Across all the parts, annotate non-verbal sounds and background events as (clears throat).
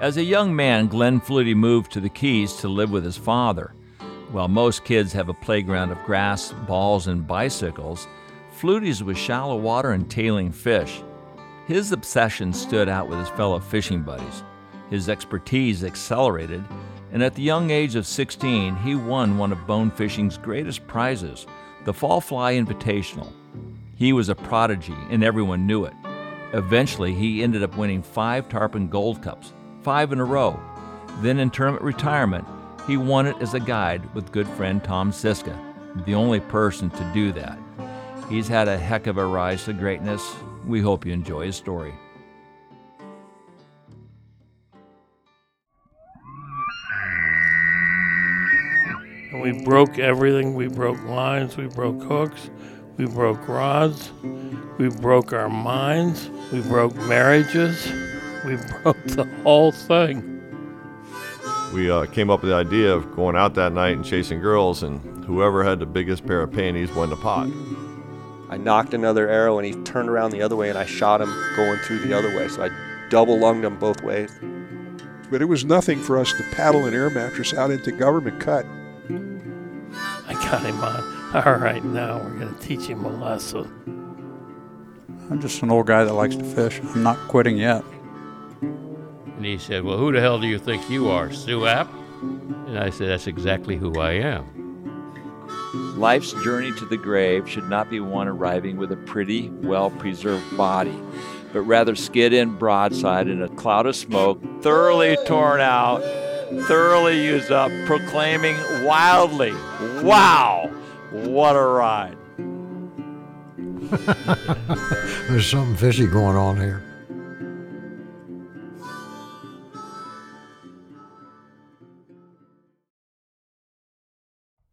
As a young man, Glenn Flutie moved to the Keys to live with his father. While most kids have a playground of grass, balls, and bicycles, Flutie's was shallow water and tailing fish. His obsession stood out with his fellow fishing buddies. His expertise accelerated, and at the young age of 16, he won one of bone fishing's greatest prizes, the Fall Fly Invitational. He was a prodigy, and everyone knew it. Eventually, he ended up winning five Tarpon Gold Cups, five in a row. Then, in tournament retirement, he won it as a guide with good friend Tom Siska, the only person to do that. He's had a heck of a rise to greatness. We hope you enjoy his story. We broke everything. We broke lines, we broke hooks, we broke rods, we broke our minds, we broke marriages, we broke the whole thing. We uh, came up with the idea of going out that night and chasing girls, and whoever had the biggest pair of panties won the pot. I knocked another arrow and he turned around the other way and I shot him going through the other way. So I double lunged him both ways. But it was nothing for us to paddle an air mattress out into government cut. I got him on. All right, now we're going to teach him a lesson. I'm just an old guy that likes to fish. I'm not quitting yet. And he said, Well, who the hell do you think you are, Stu Apte? And I said, That's exactly who I am. Life's journey to the grave should not be one arriving with a pretty, well preserved body, but rather skid in broadside in a cloud of smoke, thoroughly torn out, thoroughly used up, proclaiming wildly, Wow, what a ride! (laughs) There's something fishy going on here.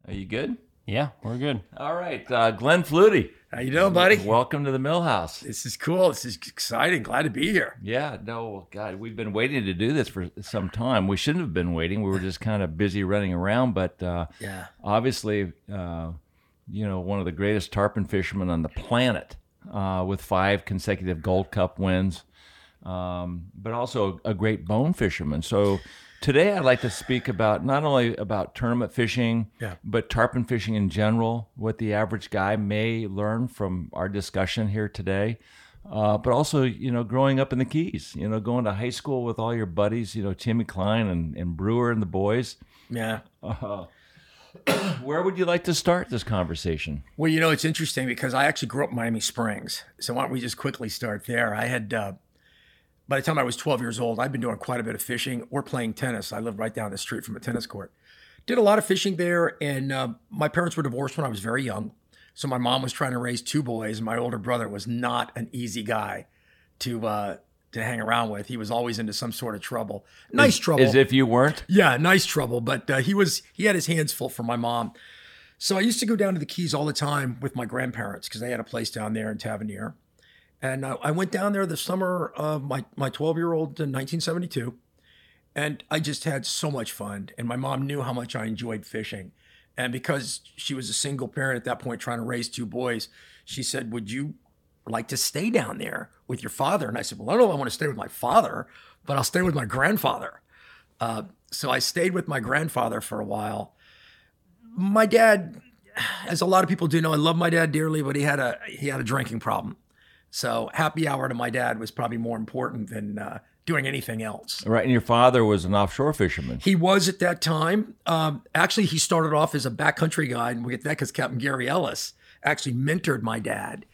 Are you good? Yeah, we're good. All right, uh, Glenn Flutie. How you doing, buddy? Welcome to the Millhouse. This is cool. This is exciting. Glad to be here. Yeah, no, God, we've been waiting to do this for some time. We shouldn't have been waiting. We were just kind of busy running around, but uh, Yeah. obviously, uh, you know, one of the greatest tarpon fishermen on the planet, uh, with five consecutive Gold Cup wins, um, but also a great bone fisherman. So today, I'd like to speak about not only about tournament fishing, Yeah. but tarpon fishing in general. What the average guy may learn from our discussion here today. Uh, but also, you know, growing up in the Keys, you know, going to high school with all your buddies, you know, Timmy Klein and, and Brewer and the boys. Yeah. Uh, (coughs) where would you like to start this conversation? Well, you know, it's interesting because I actually grew up in Miami Springs. So why don't we just quickly start there? I had, uh, by the time I was 12 years old, I'd been doing quite a bit of fishing or playing tennis. I lived right down the street from a tennis court. Did a lot of fishing there, and uh, my parents were divorced when I was very young. So my mom was trying to raise two boys, and my older brother was not an easy guy to uh, to hang around with. He was always into some sort of trouble. Nice As- trouble. As if you weren't? Yeah, nice trouble. But uh, he was he had his hands full for my mom. So I used to go down to the Keys all the time with my grandparents because they had a place down there in Tavernier. And uh, I went down there the summer of my my 12 year old in 1972, and I just had so much fun. And my mom knew how much I enjoyed fishing, and because she was a single parent at that point trying to raise two boys, she said, "Would you like to stay down there with your father?" And I said, "Well, I don't know if I want to stay with my father, but I'll stay with my grandfather." Uh, so I stayed with my grandfather for a while. My dad, as a lot of people do know, I love my dad dearly, but he had a he had a drinking problem. So happy hour to my dad was probably more important than uh, doing anything else. Right. And your father was an offshore fisherman. He was at that time. Um, actually, he started off as a backcountry guide, and we get that because Captain Gary Ellis actually mentored my dad.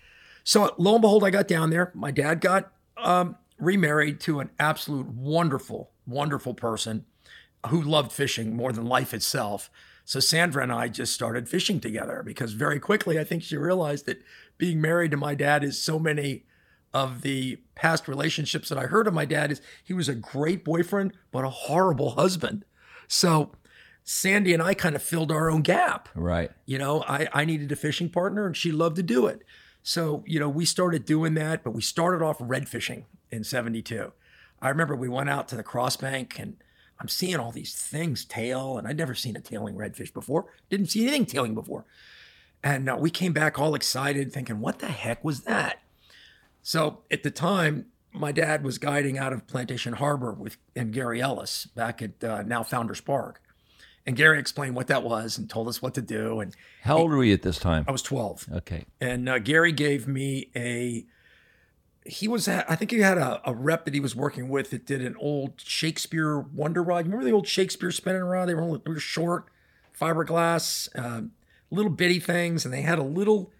So lo and behold, I got down there. My dad got um, remarried to an absolute wonderful, wonderful person who loved fishing more than life itself. So Sandra and I just started fishing together because very quickly I think she realized that being married to my dad is so many of the past relationships that I heard of my dad is he was a great boyfriend but a horrible husband. So Sandy and I kind of filled our own gap. Right. You know, I, I needed a fishing partner and she loved to do it. So, you know, we started doing that, but we started off red fishing in 72. I remember we went out to the crossbank and I'm seeing all these things tail, and I'd never seen a tailing redfish before. Didn't see anything tailing before. And uh, we came back all excited, thinking, what the heck was that? So at the time, my dad was guiding out of Plantation Harbor with and Gary Ellis back at uh, now Founders Park, and Gary explained what that was and told us what to do. And How old were you at this time? I was 12. Okay. And uh, Gary gave me a. He was, I think he had a, a rep that he was working with that did an old Shakespeare Wonder Rod. You remember the old Shakespeare spinning rod? They were, only, they were short, fiberglass, uh, little bitty things, and they had a little,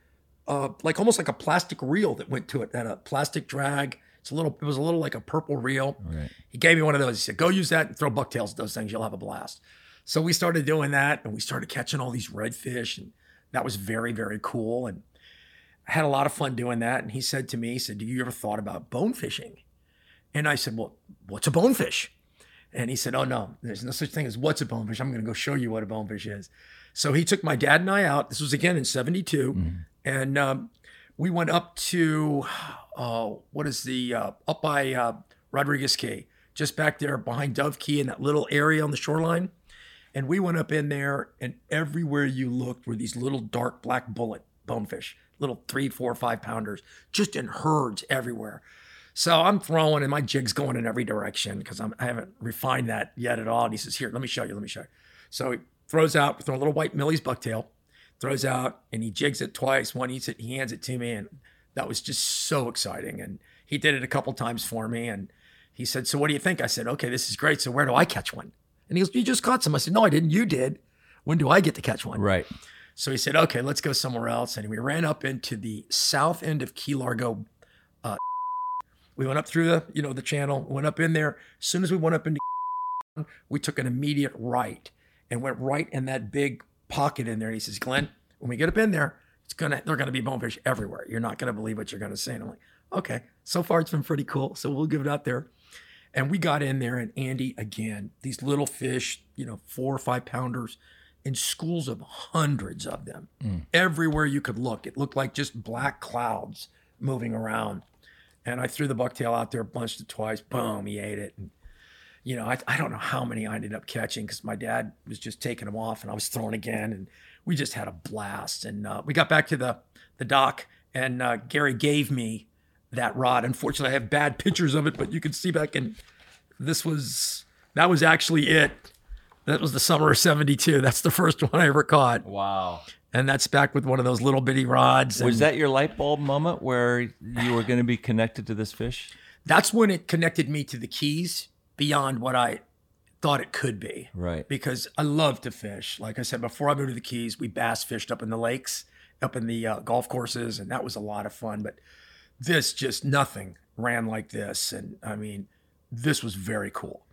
uh, like almost like a plastic reel that went to it. It had a plastic drag. It's a little. It was a little like a purple reel. Right. He gave me one of those. He said, "Go use that and throw bucktails at those things. You'll have a blast." So we started doing that, and we started catching all these redfish, and that was very, very cool. And I had a lot of fun doing that. And he said to me, he said, "Do you ever thought about bone fishing?" And I said, "Well, what's a bonefish?" And he said, "Oh no, there's no such thing as what's a bonefish. I'm going to go show you what a bonefish is." So he took my dad and I out. This was again in '72, and um, we went up to uh, what is the uh, up by uh, Rodriguez Key, just back there behind Dove Key in that little area on the shoreline. And we went up in there, and everywhere you looked were these little dark black bullet bonefish, little three, four, five pounders, just in herds everywhere. So I'm throwing, and my jig's going in every direction because I haven't refined that yet at all. And he says, "Here, let me show you. Let me show you." So he throws out, throw a little white Millie's bucktail, throws out, and he jigs it twice. One eats it, he hands it to me, and that was just so exciting. And he did it a couple times for me, and he said, "So what do you think?" I said, "Okay, this is great. So where do I catch one?" And he goes, "You just caught some." I said, "No, I didn't. You did. When do I get to catch one?" Right. So he said, "Okay, let's go somewhere else." And we ran up into the south end of Key Largo. Uh, (laughs) we went up through the, you know, the channel. Went up in there. As soon as we went up into, (laughs) we took an immediate right and went right in that big pocket in there. And he says, "Glenn, when we get up in there, it's gonna, they're gonna be bonefish everywhere. You're not gonna believe what you're gonna see." And I'm like, "Okay." So far, it's been pretty cool. So we'll give it out there. And we got in there, and Andy, again, these little fish, you know, four or five pounders in schools of hundreds of them. Mm. Everywhere you could look, it looked like just black clouds moving around. And I threw the bucktail out there, bunched it twice, boom, he ate it. And, you know, I, I don't know how many I ended up catching because my dad was just taking them off and I was throwing again. And we just had a blast. And uh, we got back to the, the dock, and uh, Gary gave me that rod. Unfortunately, I have bad pictures of it, but you can see back in this was that was actually it. That was the summer of '72. That's the first one I ever caught, Wow. and that's back with one of those little bitty rods. Was and that your light bulb moment where you were going to be connected to this fish? That's when it connected me to the Keys beyond what I thought it could be. Right. Because I love to fish. Like I said, before I moved to the Keys, we bass fished up in the lakes, up in the uh, golf courses, and that was a lot of fun. But this just nothing ran like this, and I mean, this was very cool.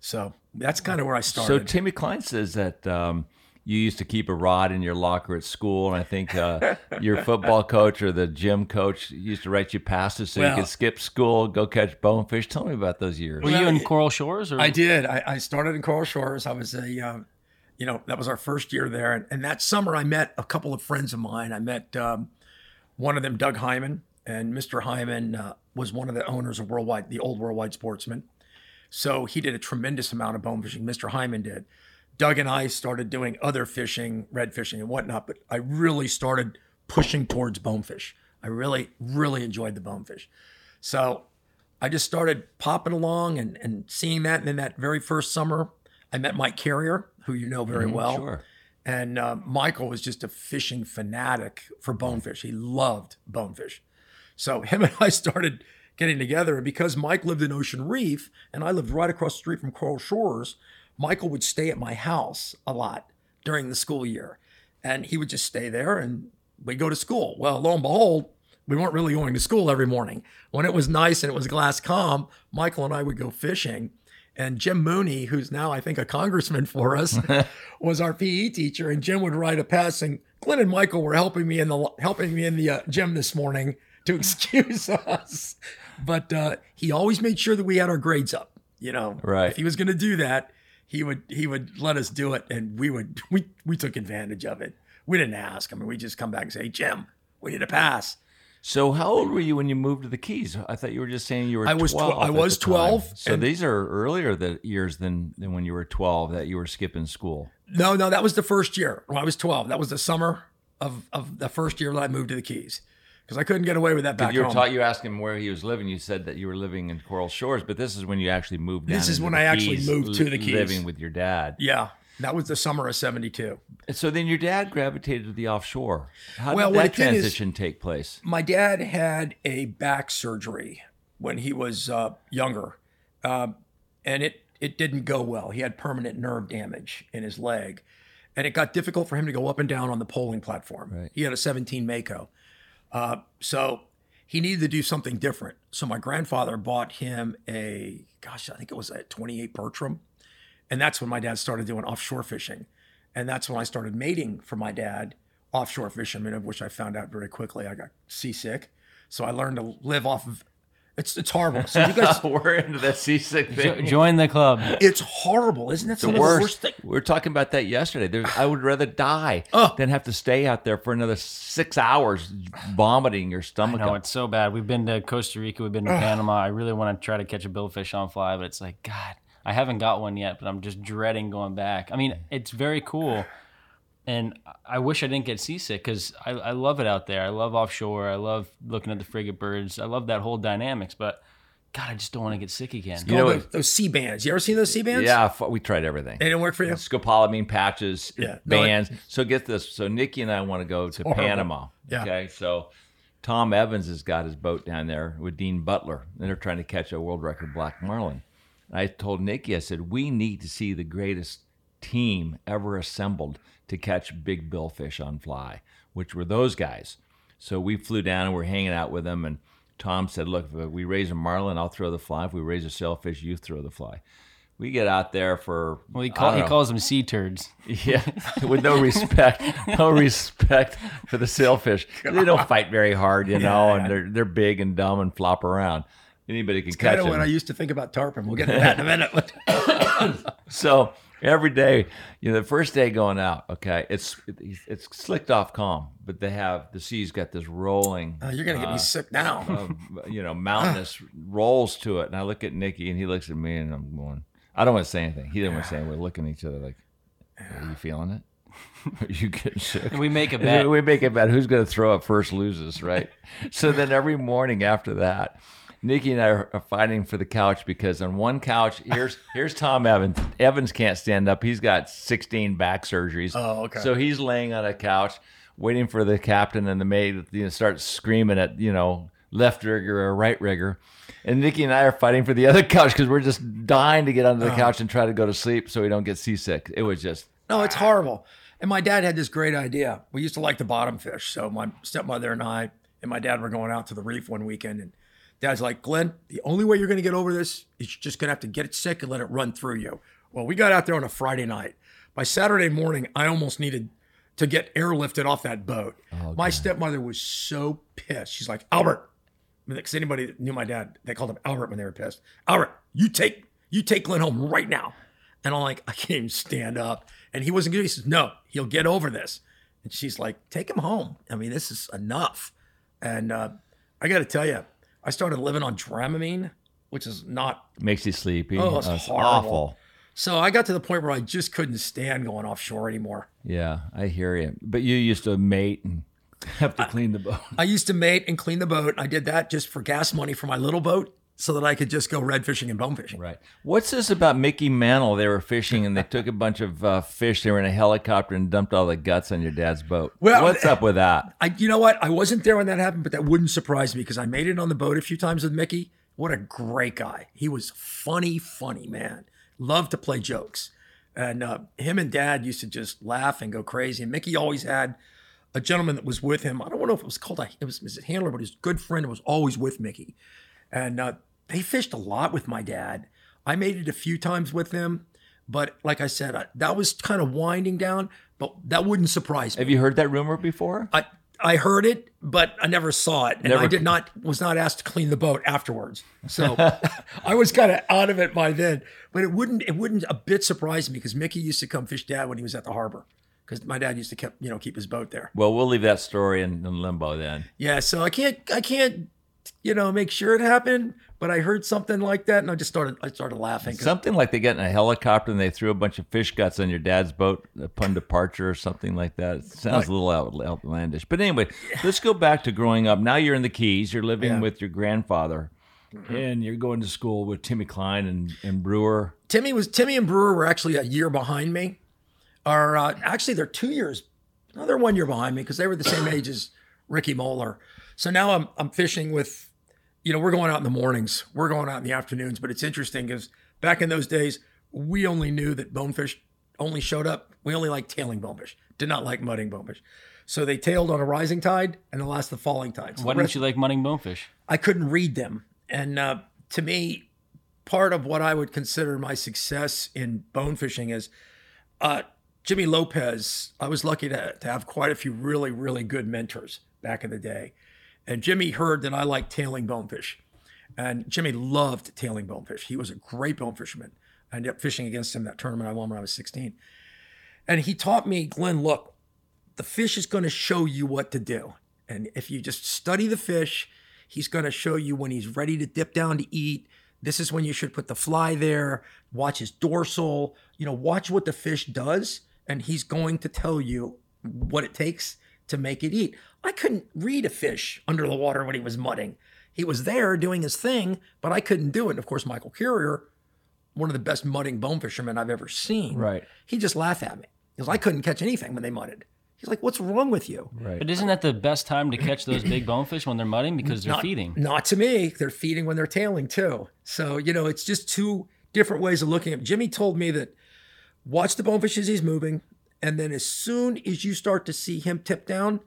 So that's kind of where I started. So. Timmy Klein says that um, you used to keep a rod in your locker at school, and I think uh, your football coach or the gym coach used to write you passes so you could skip school, go catch bonefish. Tell me about those years. Were you in Coral Shores? Or? I did. I, I started in Coral Shores. I was a, uh, you know, that was our first year there. And, and that summer, I met a couple of friends of mine. I met um, one of them, Doug Hyman, and Mr. Hyman uh, was one of the owners of Worldwide, the old Worldwide Sportsman. So he did a tremendous amount of bone fishing. Mr. Hyman did. Doug and I started doing other fishing, red fishing and whatnot, but I really started pushing towards bonefish. I really, really enjoyed the bonefish. So I just started popping along and, and seeing that. And then that very first summer, I met Mike Carrier, who you know very well. Sure. And uh, Michael was just a fishing fanatic for bonefish. He loved bonefish. So him (laughs) and I started getting together. And because Mike lived in Ocean Reef and I lived right across the street from Coral Shores, Michael would stay at my house a lot during the school year. And he would just stay there and we'd go to school. Well, lo and behold, we weren't really going to school every morning. When it was nice and it was glass calm, Michael and I would go fishing. And Jim Mooney, who's now I think a congressman for us, (laughs) (laughs) was our PE teacher. And Jim would write a passing. Glenn and Michael were helping me in the helping me in the uh, gym this morning to (laughs) excuse us. But uh, he always made sure that we had our grades up. You know, Right. If he was going to do that, he would he would let us do it, and we would (laughs) we we took advantage of it. We didn't ask. I mean, we just come back and say, hey, Jim, we need a pass. So how old were you when you moved to the Keys? I thought you were just saying you were. I was tw- 12 I was. 12, So and- these are earlier the years than than when you were twelve that you were skipping school. No, no, that was the first year. When I was 12. That was the summer of, of the first year that I moved to the Keys. Because I couldn't get away with that back You were home. taught you asked him where he was living. You said that you were living in Coral Shores, but this is when you actually moved down. This is when I actually Keys, moved to the Keys. living with your dad. yeah, that was the summer of '72. And so then your dad gravitated to the offshore. How Well, did that it did is- transition take place? my dad had a back surgery when he was uh, younger, um, and it it didn't go well. He had permanent nerve damage in his leg, and it got difficult for him to go up and down on the poling platform. Right. He had a 17 Mako, uh, so he needed to do something different. So my grandfather bought him a gosh, I think it was a 28 Bertram, and that's when my dad started doing offshore fishing, and that's when I started mating for my dad offshore fishermen, of which I found out very quickly I got seasick. So I learned to live off of it's it's horrible. So you guys (laughs) We're into that seasick Jo- thing. join the club. it's horrible, isn't it? the worst. the worst thing. We were talking about that yesterday. There's, I would rather die Oh. than have to stay out there for another six hours vomiting your stomach. know up. it's so bad. We've been to Costa Rica. We've been to Panama. I really want to try to catch a billfish on fly, but it's like God. I haven't got one yet, but I'm just dreading going back. I mean, it's very cool, and I wish I didn't get seasick because I, I love it out there. I love offshore. I love looking at the frigate birds. I love that whole dynamics. But God, I just don't want to get sick again. You know those, those sea bands. You ever seen those sea bands? Yeah, we tried everything. They didn't work for you? Scopolamine patches, Yeah. No, it- bands. so get this. So Nikki and I want to go to horrible. Panama. Yeah. Okay. So Tom Evans has got his boat down there with Dean Butler, and they're trying to catch a world record black marlin. And I told Nikki, I said, we need to see the greatest team ever assembled to catch big billfish on fly, which were those guys. So we flew down and we're hanging out with them. And Tom said, Look, if we raise a marlin, I'll throw the fly. If we raise a sailfish, you throw the fly. We get out there for. Well, he, I call, don't he know. calls them sea turds. (laughs) Yeah, with no respect, no respect for the sailfish. (laughs) They don't fight very hard, you know, and they're they're big and dumb and flop around. Anybody can catch them. Kind of them. what I used to think about tarpon. We'll get to that in a minute. (laughs) so every day, you know, the first day going out, okay, it's it's slicked off calm, but they have the sea's got this rolling. Uh, you're gonna get me sick now. uh, you know, (laughs) mountainous rolls to it, and I look at Nicky, and he looks at me, and I'm going. I don't want to say anything. He didn't want to say anything. We're looking at each other like, "Are you feeling it? (laughs) Are you getting sick?" And we make a (laughs) And bet. We make a bet. Who's going to throw up first loses, right? so then every morning after that, Nikki and I are fighting for the couch because on one couch, here's (laughs) here's Tom Evans. Evans can't stand up. He's got 16 back surgeries. Oh, okay. So he's laying on a couch, waiting for the captain and the maid to you know, start screaming at you know left rigger or right rigger. And Nikki and I are fighting for the other (laughs) couch because we're just dying to get under the Oh. couch and try to go to sleep so we don't get seasick. It was just No, it's horrible. And my dad had this great idea. We used to like the bottom fish. So my stepmother and I and my dad were going out to the reef one weekend. And dad's like, Glenn, the only way you're going to get over this is you're just going to have to get it sick and let it run through you. Well, we got out there on a Friday night. By Saturday morning, I almost needed to get airlifted off that boat. my stepmother was so pissed. She's like, Albert, because anybody that knew my dad, they called him Albert when they were pissed. Albert, you take you take Glenn home right now. And I'm like, (laughs) I can't even stand up. And he wasn't good. He says, No, he'll get over this. And she's like, Take him home. I mean, this is enough. And uh, I got to tell you, I started living on Dramamine, which is not. makes you sleepy. Oh, it's it's horrible. awful. So I got to the point where I just couldn't stand going offshore anymore. Yeah, I hear you. But you used to mate and (laughs) have to clean the boat. I used to mate and clean the boat. I did that just for gas money for my little boat so that I could just go red fishing and bone fishing. Right. What's this about Mickey Mantle? They were fishing and they took a bunch of uh, fish. They were in a helicopter and dumped all the guts on your dad's boat. Well, What's up with that? I, you know what? I wasn't there when that happened, but that wouldn't surprise me because I made it on the boat a few times with Mickey. What a great guy! He was funny, funny man. Loved to play jokes, and uh, him and Dad used to just laugh and go crazy. And Mickey always had a gentleman that was with him. I don't know if it was called a, it was his handler, but his good friend was always with Mickey, and uh, they fished a lot with my dad. I made it a few times with them, but like I said, I, that was kind of winding down. But that wouldn't surprise me. Have you heard that rumor before? I I heard it, but I never saw it, and Never- I did not was not asked to clean the boat afterwards. So (laughs) I was kind of out of it by then. But it wouldn't it wouldn't a bit surprise me because Mickey used to come fish dad when he was at the harbor because my dad used to keep you know keep his boat there. Well, we'll leave that story in, in limbo then. Yeah, so I can't I can't you know, make sure it happened, but I heard something like that, and I just started I started laughing. Something like they got in a helicopter and they threw a bunch of fish guts on your dad's boat upon departure or something like that. It sounds a little outlandish. But anyway, let's go back to growing up. Now you're in the Keys. You're living Yeah. with your grandfather, Mm-hmm. and you're going to school with Timmy Klein and, and Brewer. Timmy was Timmy and Brewer were actually a year behind me. Or uh, actually, they're two years. No, they're one year behind me because they were the same age as Ricky Moeller. So now I'm I'm fishing with, you know, we're going out in the mornings, we're going out in the afternoons. But it's interesting because back in those days, we only knew that bonefish only showed up. We only liked tailing bonefish, did not like mudding bonefish. So they tailed on a rising tide and the last the falling tide. So Why didn't rest- you like mudding bonefish? I couldn't read them. And uh, to me, part of what I would consider my success in bonefishing is uh, Jimmy Lopez. I was lucky to, to have quite a few really, really good mentors back in the day. And Jimmy heard that I liked tailing bonefish. And Jimmy loved tailing bonefish. He was a great bone fisherman. I ended up fishing against him that tournament I won when I was 16. And he taught me, Glenn, look, the fish is going to show you what to do. And if you just study the fish, he's going to show you when he's ready to dip down to eat. This is when you should put the fly there. Watch his dorsal. You know, watch what the fish does, and he's going to tell you what it takes to make it eat. I couldn't read a fish under the water when he was mudding. He was there doing his thing, but I couldn't do it. And of course, Michael Currier, one of the best mudding bone fishermen I've ever seen, Right. he just laughed at me because I couldn't catch anything when they mudded. He's like, "What's wrong with you?" Right. But isn't that the best time to catch those big bonefish when they're mudding because they're not, feeding? Not to me. They're feeding when they're tailing too. So, you know, it's just two different ways of looking at it. Jimmy told me that watch the bonefish as he's moving. And then as soon as you start to see him tip down,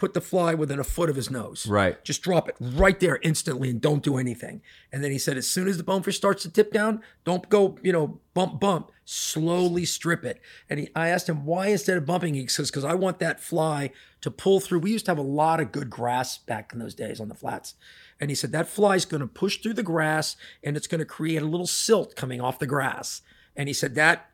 put the fly within a foot of his nose. Right. Just drop it right there instantly and don't do anything. And then he said, as soon as the bonefish starts to tip down, don't go, you know, bump, bump. Slowly strip it. And he, I asked him why instead of bumping, he says, because I want that fly to pull through. We used to have a lot of good grass back in those days on the flats. And he said, that fly's going to push through the grass and it's going to create a little silt coming off the grass. And he said, that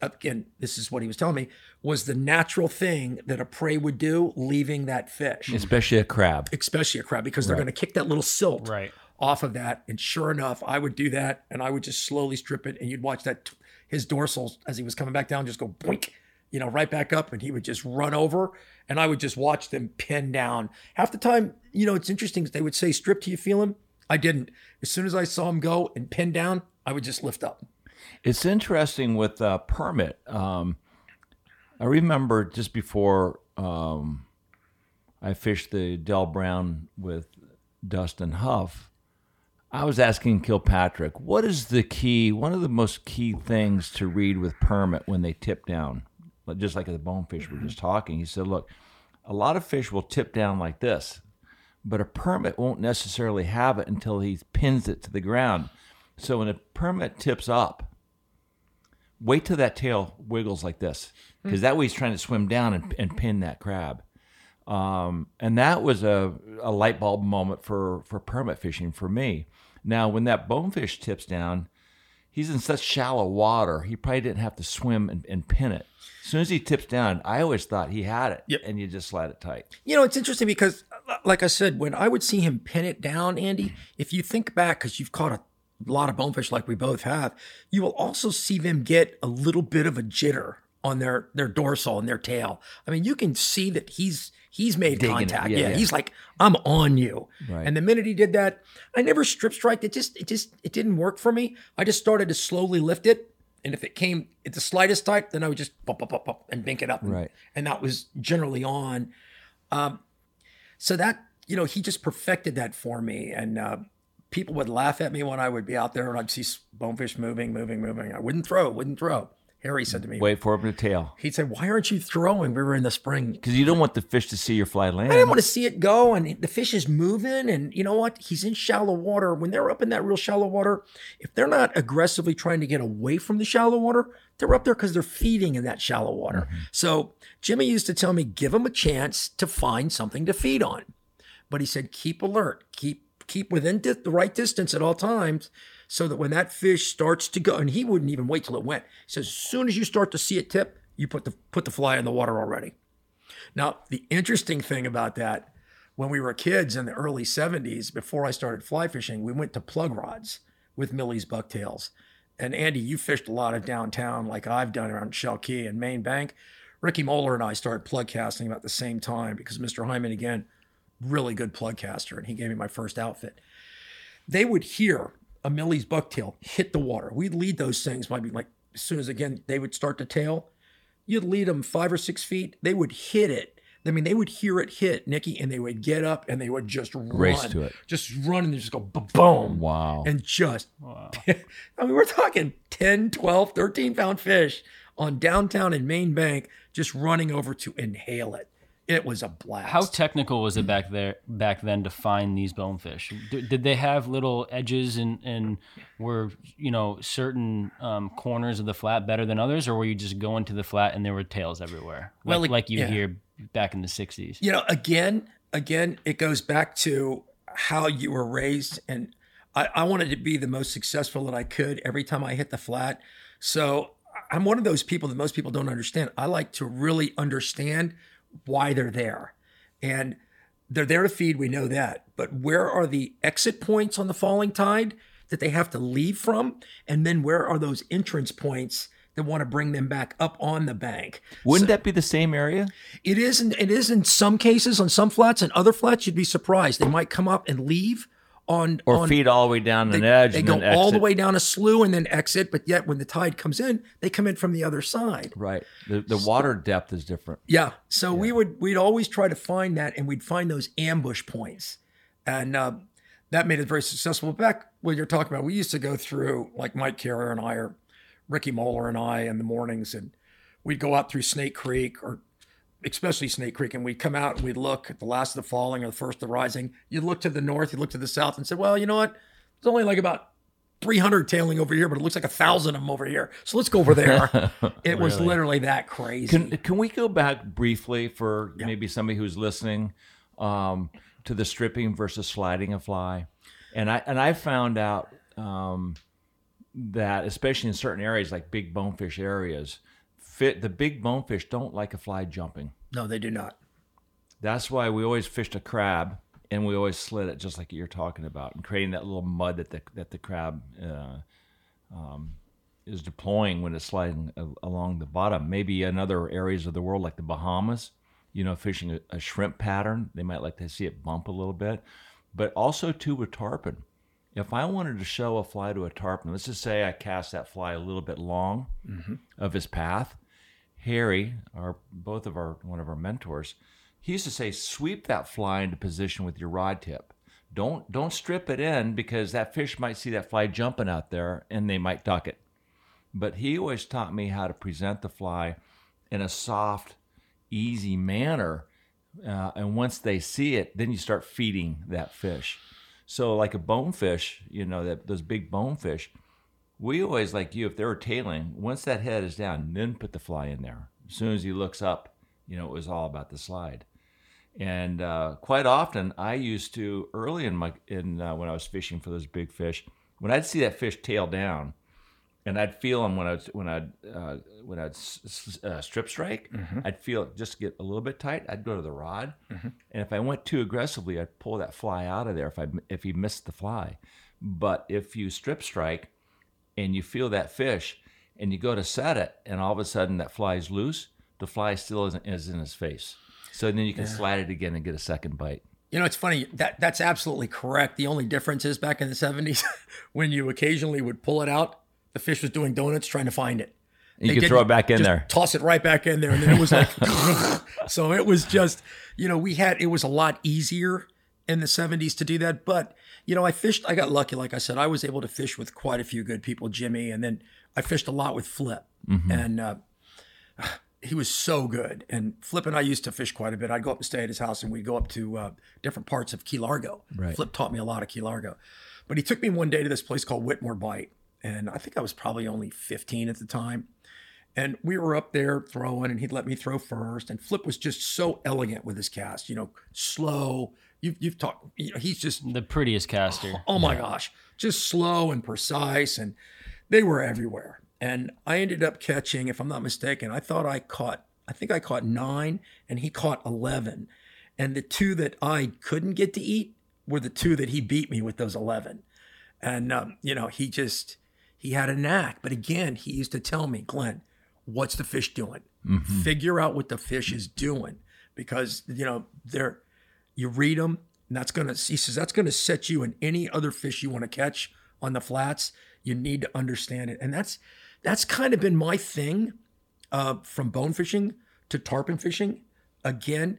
again, this is what he was telling me, was the natural thing that a prey would do leaving that fish, Especially a crab. especially a crab, because they're Right. going to kick that little silt Right. off of that. And sure enough, I would do that and I would just slowly strip it. And you'd watch that, his dorsal as he was coming back down, just go boink, you know, right back up. And he would just run over and I would just watch them pin down. Half the time, you know, it's interesting. They would say, strip till you feel him. I didn't. As soon as I saw him go and pin down, I would just lift up. It's interesting with uh, permit. Um, I remember just before um, I fished the Del Brown with Dustin Huff, I was asking Kilpatrick, what is the key, one of the most key things to read with permit when they tip down? Just like the bonefish we were just talking. He said, look, a lot of fish will tip down like this, but a permit won't necessarily have it until he pins it to the ground. So when a permit tips up, wait till that tail wiggles like this, because that way he's trying to swim down and, and pin that crab. Um, and that was a, a light bulb moment for, for permit fishing for me. Now, when that bonefish tips down, he's in such shallow water, he probably didn't have to swim and, and pin it. As soon as he tips down, I always thought he had it, Yep. and you just slide it tight. You know, it's interesting because, uh, like I said, when I would see him pin it down, Andy, if you think back, because you've caught a lot of bonefish like we both have, you will also see them get a little bit of a jitter on their their dorsal and their tail. I mean, you can see that he's he's made Digging contact. Yeah, Yeah, yeah. he's like, I'm on you. Right. And the minute he did that, I never strip strike. It just it just it didn't work for me. I just started to slowly lift it. And if it came at the slightest type, then I would just pop, bump, bump, bump and bink it up. And, Right. and that was generally on. Um, so that you know he just perfected that for me and uh, people would laugh at me when i would be out there and i'd see bonefish moving moving moving i wouldn't throw wouldn't throw harry said to me Wait for him to tail, he'd say why aren't you throwing we were in the spring because you don't want the fish to see your fly land. I didn't want to see it go, and the fish is moving. And you know what? He's in shallow water. When they're up in that real shallow water, if they're not aggressively trying to get away from the shallow water, they're up there because they're feeding in that shallow water. Mm-hmm. So Jimmy used to tell me, give them a chance to find something to feed on. But he said, keep alert, keep keep within di- the right distance at all times, so that when that fish starts to go, and he wouldn't even wait till it went. He says, as soon as you start to see it tip, you put the put the fly in the water already. Now, the interesting thing about that when we were kids in the early 70s, before I started fly fishing, we went to plug rods with Millie's bucktails. And Andy, you fished a lot of downtown like I've done around Shell Key and Main Bank. Ricky Moeller and I started plug casting about the same time because Mr. Hyman, again, really good plug caster, and he gave me my first outfit. They would hear a Millie's bucktail hit the water. We'd lead those things, might be like as soon as again they would start to tail, you'd lead them five or six feet. They would hit it. I mean, they would hear it hit, Nikki, and they would get up and they would just Race run, to it. just run and just go boom, Wow. and just. (laughs) I mean, we're talking 10, 12, 13 pound fish on downtown and Main Bank, just running over to inhale it. It was a blast. How technical was it back there back then to find these bonefish? D- did they have little edges and and were you know certain um, corners of the flat better than others, or were you just going to the flat and there were tails everywhere, like, Well, like- like you yeah. hear back in the '60s? you know again again it goes back to how you were raised and I, I wanted to be the most successful that i could every time i hit the flat so i'm one of those people that most people don't understand i like to really understand why they're there and they're there to feed we know that but where are the exit points on the falling tide that they have to leave from and then where are those entrance points that want to bring them back up on the bank Wouldn't that be the same area? it is. In, it is in some cases on some flats and other flats. You'd be surprised. They might come up and leave on Or on, feed all the way down an edge they and go all the way down a slough and then exit. But yet, when the tide comes in, they come in from the other side. Right. The, the water depth is different. Yeah. So we would we'd always try to find that, and we'd find those ambush points, and uh, that made it very successful. Back when you're talking about, we used to go through like Mike Carrier and I, or Ricky Moeller and I, in the mornings, and we'd go out through Snake Creek or especially Snake Creek, and we'd come out and we'd look at the last of the falling or the first of the rising. You'd look to the north, you'd look to the south, and say, well, you know what? There's only like about 300 tailing over here, but it looks like a thousand of them over here. So let's go over there. (laughs) it was literally that crazy. Can can we go back briefly for maybe somebody who's listening um, to the stripping versus sliding a fly? And I and I found out um, that especially in certain areas like big bonefish areas, fit the big bonefish don't like a fly jumping. no, they do not. That's why we always fished a crab and we always slid it just like you're talking about and creating that little mud that the that the crab uh, um, is deploying when it's sliding along the bottom. Maybe in other areas of the world like the Bahamas, you know, fishing a, a shrimp pattern, they might like to see it bump a little bit. But also too with tarpon. If I wanted to show a fly to a tarpon, let's just say I cast that fly a little bit long of his path, Harry, our both of our one of our mentors, he used to say, sweep that fly into position with your rod tip. Don't don't strip it in because that fish might see that fly jumping out there and they might duck it. But he always taught me how to present the fly in a soft, easy manner. Uh, and once they see it, then you start feeding that fish. So like a bonefish, you know, that those big bonefish, we always like you if they were tailing once that head is down then put the fly in there. As soon as he looks up you know it was all about the slide. And uh, quite often i used to early in my in uh, when i was fishing for those big fish when i'd see that fish tail down and i'd feel him when i when i'd uh, when i'd s- s- uh, strip strike i'd feel it just get a little bit tight. I'd go to the rod. And if i went too aggressively i'd pull that fly out of there if i if he missed the fly. But if you strip strike and you feel that fish and you go to set it and all of a sudden that fly's loose the fly still isn't is in his face so then you can slide it again and get a second bite You know, it's funny. That that's absolutely correct. The only difference is back in the '70s, (laughs) when you occasionally would pull it out, the fish was doing donuts trying to find it. You They could throw it back in just there. toss it right back in there, and then it was like, (laughs) so it was just, you know, we had it was a lot easier in the '70s to do that. But you know, I fished. I got lucky, like I said, I was able to fish with quite a few good people, Jimmy, and then I fished a lot with Flip, Mm-hmm. and uh, (sighs) he was so good. And Flip and I used to fish quite a bit. I'd go up and stay at his house, and we'd go up to uh, different parts of Key Largo. Right. Flip taught me a lot of Key Largo, but he took me one day to this place called Whitmore Bite, and I think I was probably only 15 at the time. And we were up there throwing, and he'd let me throw first. And Flip was just so elegant with his cast, you know, slow. You've, you've talked, you know, he's just The prettiest caster. oh my gosh, just slow and precise, and they were everywhere. And I ended up catching, if I'm not mistaken, I thought I caught, I think I caught nine, and he caught eleven. And the two that I couldn't get to eat were the two that he beat me with those 11. And, um, you know, he just, he had a knack. But again, he used to tell me, Glenn, what's the fish doing? Figure out what the fish is doing because, you know, they're, you read them and that's going to, he says, that's to set you in any other fish you want to catch on the flats. You need to understand it. And that's, that's kind of been my thing uh, from bone fishing to tarpon fishing. Again,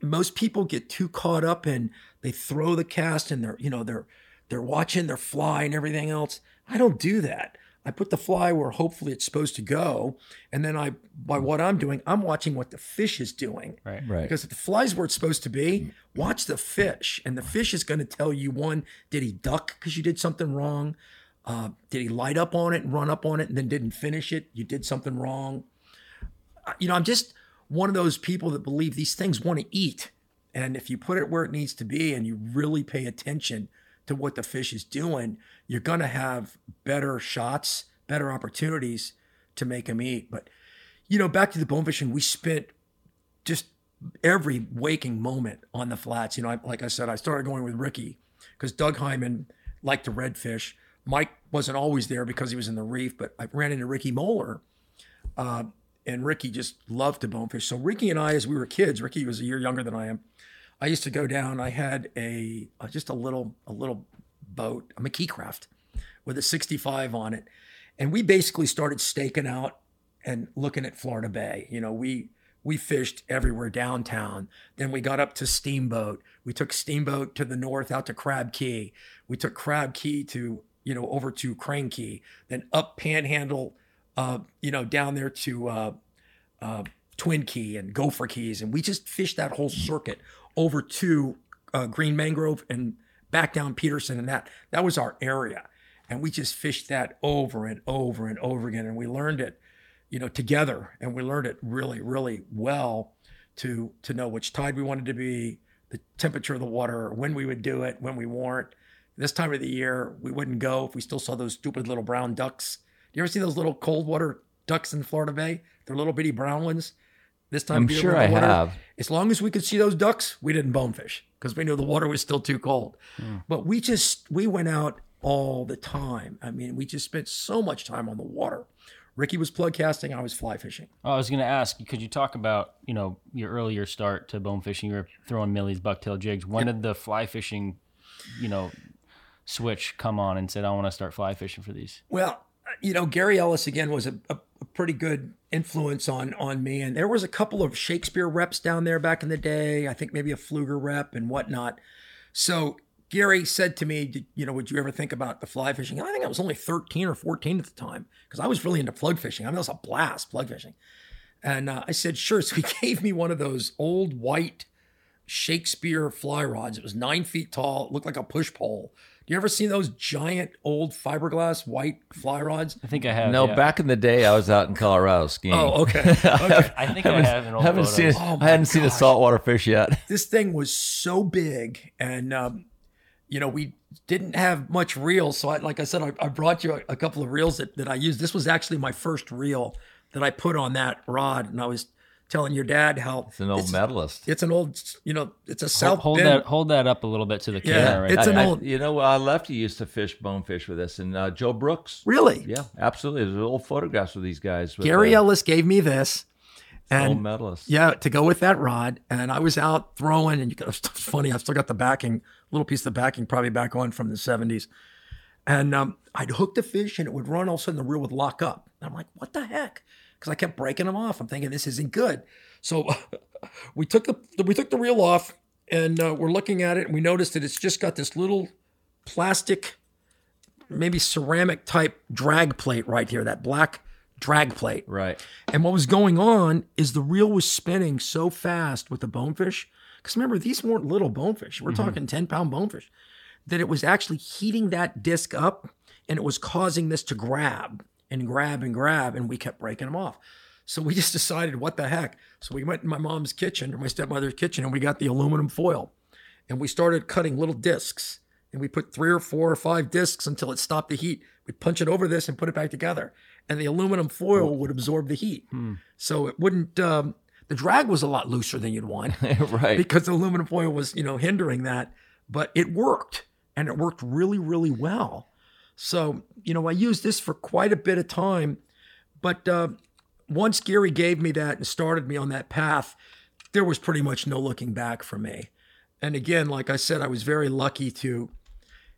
most people get too caught up and they throw the cast and they're you know they're they're watching their fly and everything else. I don't do that. I put the fly where hopefully it's supposed to go, and then I by what I'm doing, I'm watching what the fish is doing. Right. Right. Because if the fly's where it's supposed to be, watch the fish, and the fish is going to tell you one: did he duck because you did something wrong? Uh, did he light up on it and run up on it and then didn't finish it? You did something wrong. Uh, You know, I'm just one of those people that believe these things want to eat, and if you put it where it needs to be and you really pay attention to what the fish is doing, you're going to have better shots, better opportunities to make them eat. But you know, back to the bone fishing, we spent just every waking moment on the flats. You know, I, like I said, I started going with Ricky because Doug Hyman liked the redfish. Mike wasn't always there because he was in the reef, but I ran into Ricky Moeller, uh, and Ricky just loved to bonefish. So Ricky and I, as we were kids, Ricky was a year younger than I am. I used to go down. I had a uh, just a little a little boat, a McKee craft, with a 65 on it, and we basically started staking out and looking at Florida Bay. You know, we we fished everywhere downtown. Then we got up to Steamboat. We took Steamboat to the north out to Crab Key. We took Crab Key to you know over to Crane Key. Then up Panhandle, uh, you know down there to uh, uh, Twin Key and Gopher Keys, and we just fished that whole circuit over to uh, Green Mangrove and back down Peterson, and that that was our area, and we just fished that over and over and over again, and we learned it, you know, together, and we learned it really, really well to to know which tide we wanted to be, the temperature of the water, when we would do it, when we weren't. This time of the year, we wouldn't go if we still saw those stupid little brown ducks. Do you ever see those little cold water ducks in Florida Bay? They're little bitty brown ones. This time, I'm of sure I water- have. As long as we could see those ducks, we didn't bonefish because we knew the water was still too cold. Hmm. But we just we went out all the time. I mean, we just spent so much time on the water. Ricky was plug casting, I was fly fishing. Oh, I was going to ask, could you talk about, you know, your earlier start to bone fishing? You were throwing millies, bucktail jigs. When did the fly fishing, you know, switch come on and said, I want to start fly fishing for these? Well, you know, Gary Ellis again was a, a, a pretty good influence on on me, and there was a couple of Shakespeare reps down there back in the day. I think maybe a Pflueger rep and whatnot. So Gary said to me, "You know, would you ever think about the fly fishing?" And I think I was only thirteen or fourteen at the time because I was really into plug fishing. I mean, it was a blast plug fishing. And uh, I said, "Sure." (laughs) So he gave me one of those old white Shakespeare fly rods. It was nine feet tall. It looked like a push pole. Do you ever see those giant old fiberglass white fly rods? I think I have. No, yeah. back in the day, I was out in Colorado skiing. Oh, okay. (laughs) okay. I think I have an old haven't photo. seen. Oh, I hadn't my seen a saltwater fish yet. (laughs) this thing was so big, and um, you know we didn't have much reels. So, I, like I said, I, I brought you a, a couple of reels that, that I used. This was actually my first reel that I put on that rod, and I was telling your dad how It's an old it's, medalist. it's an old, you know, it's a Hold, South hold Bend. that hold that up a little bit to the Yeah, camera. Right it's there. an I- old- you know, uh, Lefty used to fish bonefish with us, and uh, Joe Brooks. Really, Yeah, absolutely. There's old photographs of these guys. With, Gary uh, Ellis gave me this, And old and medalists. Yeah, to go with that rod, and I was out throwing, and you got, (laughs) it's funny. I've still got the backing, little piece of the backing, probably back on from the '70s, and um, I'd hook the fish, and it would run. All of a sudden, the reel would lock up. And I'm like, "What the heck?" Because I kept breaking them off. I'm thinking this isn't good. So (laughs) we took the we took the reel off, and uh, we're looking at it, and we noticed that it's just got this little plastic, maybe ceramic type drag plate right here. That black drag plate. Right. And what was going on is the reel was spinning so fast with the bonefish. Because remember, these weren't little bonefish. We're talking 10 pound bonefish. That it was actually heating that disc up and it was causing this to grab and grab and grab. And we kept breaking them off. So we (laughs) just decided, what the heck? So we went in my mom's kitchen or my stepmother's kitchen and we got the aluminum foil and we started cutting little discs. And we put three or four or five discs until it stopped the heat. We'd punch it over this and put it back together. And the aluminum foil would absorb the heat. So it wouldn't, um, The drag was a lot looser than you'd want (laughs) right. because the aluminum foil was, you know, hindering that. But it worked and it worked really, really well. So, you know, I used this for quite a bit of time. But uh, once Gary gave me that and started me on that path, there was pretty much no looking back for me. And again, like I said, I was very lucky to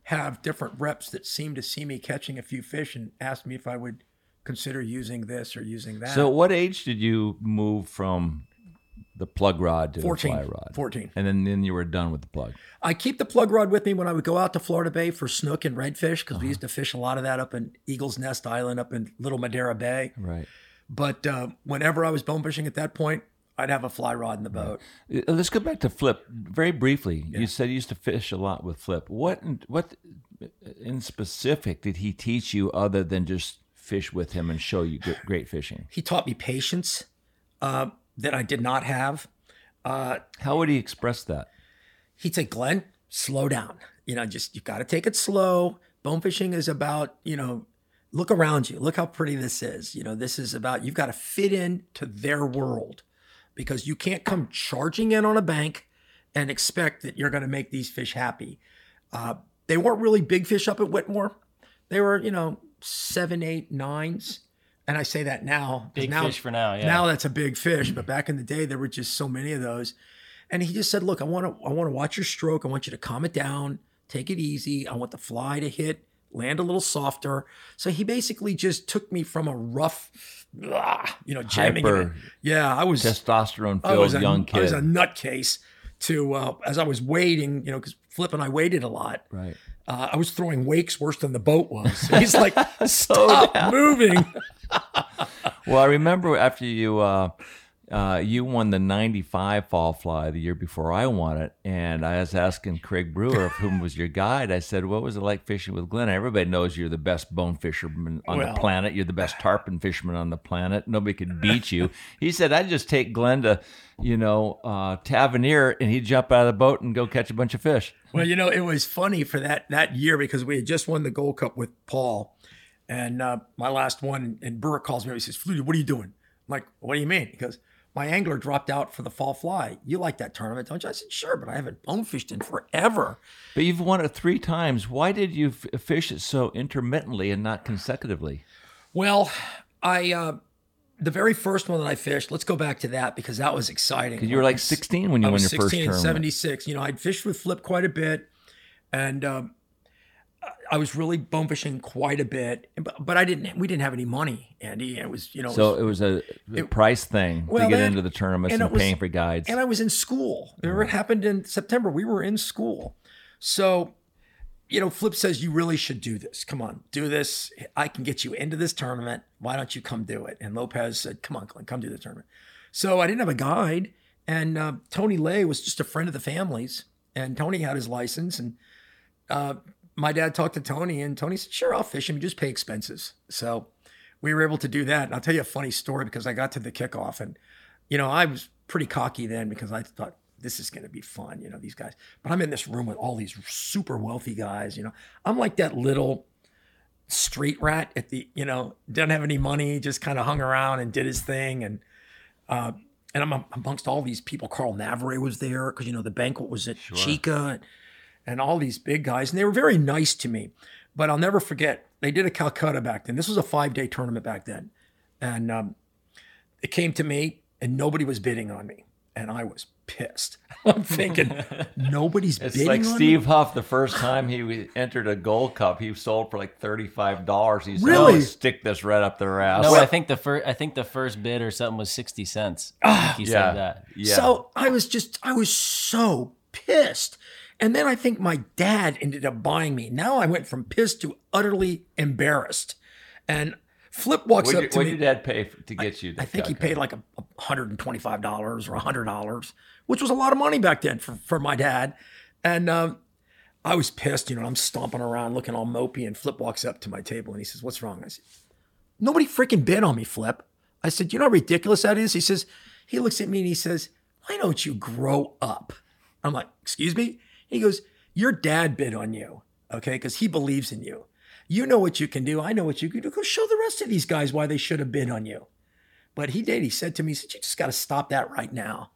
have different reps that seemed to see me catching a few fish and asked me if I would consider using this or using that. So, what age did you move from the plug rod to 14, the fly rod? 14. And then, then you were done with the plug. I keep the plug rod with me when I would go out to Florida Bay for snook and redfish because we used to fish a lot of that up in Eagles Nest Island, up in Little Madeira Bay. Right. But uh, whenever I was bone fishing at that point, I'd have a fly rod in the boat. Uh, Let's go back to Flip very briefly. You said you used to fish a lot with Flip. What what in specific did he teach you other than just fish with him and show you great fishing? He taught me patience uh, that I did not have. Uh, How would he express that? he'd say, Glenn, slow down. You know, just you've got to take it slow. Bone fishing is about, you know, look around you. Look how pretty this is. You know, this is about you've got to fit in to their world because you can't come charging in on a bank and expect that you're going to make these fish happy. Uh, they weren't really big fish up at Whitmore. They were, you know, seven, eight, nines. And I say that now. Big now, fish for now, yeah. Now that's a big fish, but back in the day there were just so many of those. And he just said, "Look, I want to I want to watch your stroke. I want you to calm it down, take it easy. I want the fly to hit, land a little softer." So he basically just took me from a rough, you know, jamming. Hyper Yeah, I was Testosterone filled a, young I was kid. a nutcase to uh, as I was waiting, you know, because Flip and I waited a lot. Right. Uh, I was throwing wakes worse than the boat was. (laughs) He's like, (laughs) "Stop moving." (laughs) Well, I remember after you uh, uh, you won the '95 fall fly the year before I won it, and I was asking Craig Brewer, of whom was your guide. I said, "What was it like fishing with Glenn?" Everybody knows you're the best bone fisherman on Well- the planet. You're the best tarpon fisherman on the planet. Nobody could beat you. He said, "I'd just take Glenn to, you know, uh, Tavernier, and he'd jump out of the boat and go catch a bunch of fish." Well, you know, it was funny for that that year because we had just won the Gold Cup with Paul, and uh, my last one. And Brewer calls me. up. He says, "Flutie, what are you doing?" I'm like, "What do you mean?" He goes, "My angler dropped out for the fall fly. You like that tournament, don't you?" I said, "Sure, but I haven't bone fished in forever." But you've won it three times. Why did you f- fish it so intermittently and not consecutively? Well, I uh, the very first one that I fished. Let's go back to that because that was exciting. you were like 16 when you I won your first 16 in tournament. '76. You know, I'd fished with Flip quite a bit, and um, I was really bone fishing quite a bit. But, but I didn't. We didn't have any money, Andy. It was you know. it So was- it was a a price thing Well, to get that- into the tournaments and, and was- paying for guides. and I was in school. Remember, it happened in September. We were in school, so you know, Flip says you really should do this. Come on, do this. I can get you into this tournament. Why don't you come do it? And Lopez said, "Come on, Glenn, come do the tournament." So I didn't have a guide, and uh, Tony Lay was just a friend of the family's, and Tony had his license, and uh, my dad talked to Tony, and Tony said, "Sure, I'll fish him. Just pay expenses." So we were able to do that. And I'll tell you a funny story because I got to the kickoff, and you know, I was pretty cocky then because I thought this is going to be fun, you know, these guys. But I'm in this room with all these super wealthy guys, you know. I'm like that little street rat at the, you know, didn't have any money, just kind of hung around and did his thing. And, uh, and I'm amongst all these people. Carl Navarre was there because, you know, the banquet was at Cheeca and all these big guys. And they were very nice to me. But I'll never forget, they did a Calcutta back then. This was a five day tournament back then. And um, it came to me and nobody was bidding on me. And I was pissed. (laughs) I'm thinking, (laughs) nobody's bidding. it's bidding like on Steve me. Huff. The first time he entered a Gold Cup, he sold for like thirty-five dollars. He said, Really? "Oh, stick this right up their ass." No, I think the first I think the first bid or something was sixty cents. I think he yeah, said that. yeah. So I was just, I was so pissed. And then I think my dad ended up buying me. Now I went from pissed to utterly embarrassed. And Flip walks what up did, to what me. What did Dad pay for, to get you? I think he paid like a $125 or a $100, which was a lot of money back then for, for my dad. And um, I was pissed, you know, I'm stomping around looking all mopey. And Flip walks up to my table and he says, What's wrong? I said, Nobody freaking bid on me, Flip. I said, You know how ridiculous that is? He says, He looks at me and he says, Why don't you grow up? I'm like, Excuse me? He goes, Your dad bid on you, okay? Because he believes in you. You know what you can do. I know what you can do. Go show the rest of these guys why they should have bid on you. But he did. He said to me, he said, You just got to stop that right now.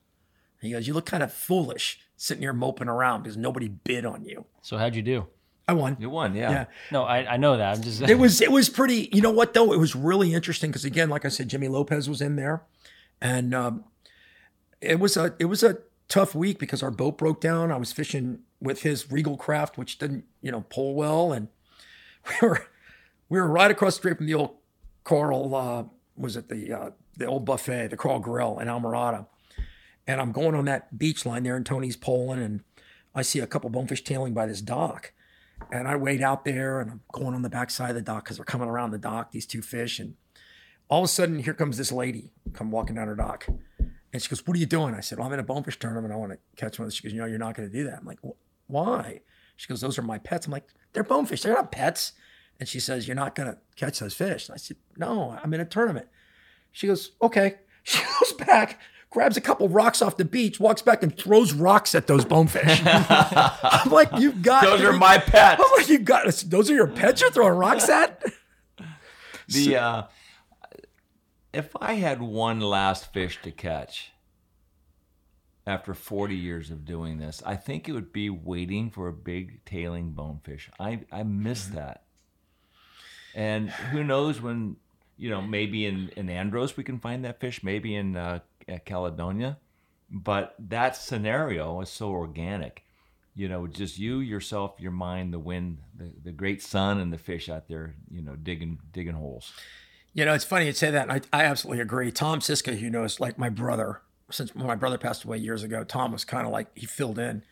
He goes, You look kind of foolish sitting here moping around because nobody bid on you. So how'd you do? I won. You won, yeah. Yeah. No, I, I know that. I'm just. It was it was pretty. You know what though? It was really interesting because again, like I said, Jimmy Lopez was in there, and um, it was a it was a tough week because our boat broke down. I was fishing with his Regal craft, which didn't you know pull well, and (laughs) we were we were right across the street from the old Coral. Uh, was it the uh, the old buffet, the Coral Grill in Islamorada, and I'm going on that beach line there, and Tony's poling, and I see a couple bonefish tailing by this dock. And I wait out there and I'm going on the backside of the dock because they're coming around the dock, these two fish. And all of a sudden, here comes this lady come walking down her dock. And she goes, What are you doing? I said, Well, I'm in a bonefish tournament. I want to catch one. She goes, You know, you're not going to do that. I'm like, Why? She goes, Those are my pets. I'm like, They're bonefish. They're not pets. And she says, You're not going to catch those fish. And I said, No, I'm in a tournament. She goes, Okay. (laughs) She goes back, grabs a couple rocks off the beach, walks back and throws rocks at those bonefish. (laughs) I'm like, You've got Those are my (laughs) pets. I'm like, You got those are your pets you're throwing rocks at? The uh, if I had one last fish to catch after 40 years of doing this, I think it would be waiting for a big tailing bonefish. I I miss that. And who knows when you know maybe in in Andros we can find that fish, maybe in uh, Caledonia, but that scenario is so organic. You know, just you, yourself, your mind, the wind, the, the great sun, and the fish out there. You know, digging digging holes. You know, it's funny you say that. I, I absolutely agree. Tom Siska, you know, is like my brother, since my brother passed away years ago, Tom was kind of like he filled in.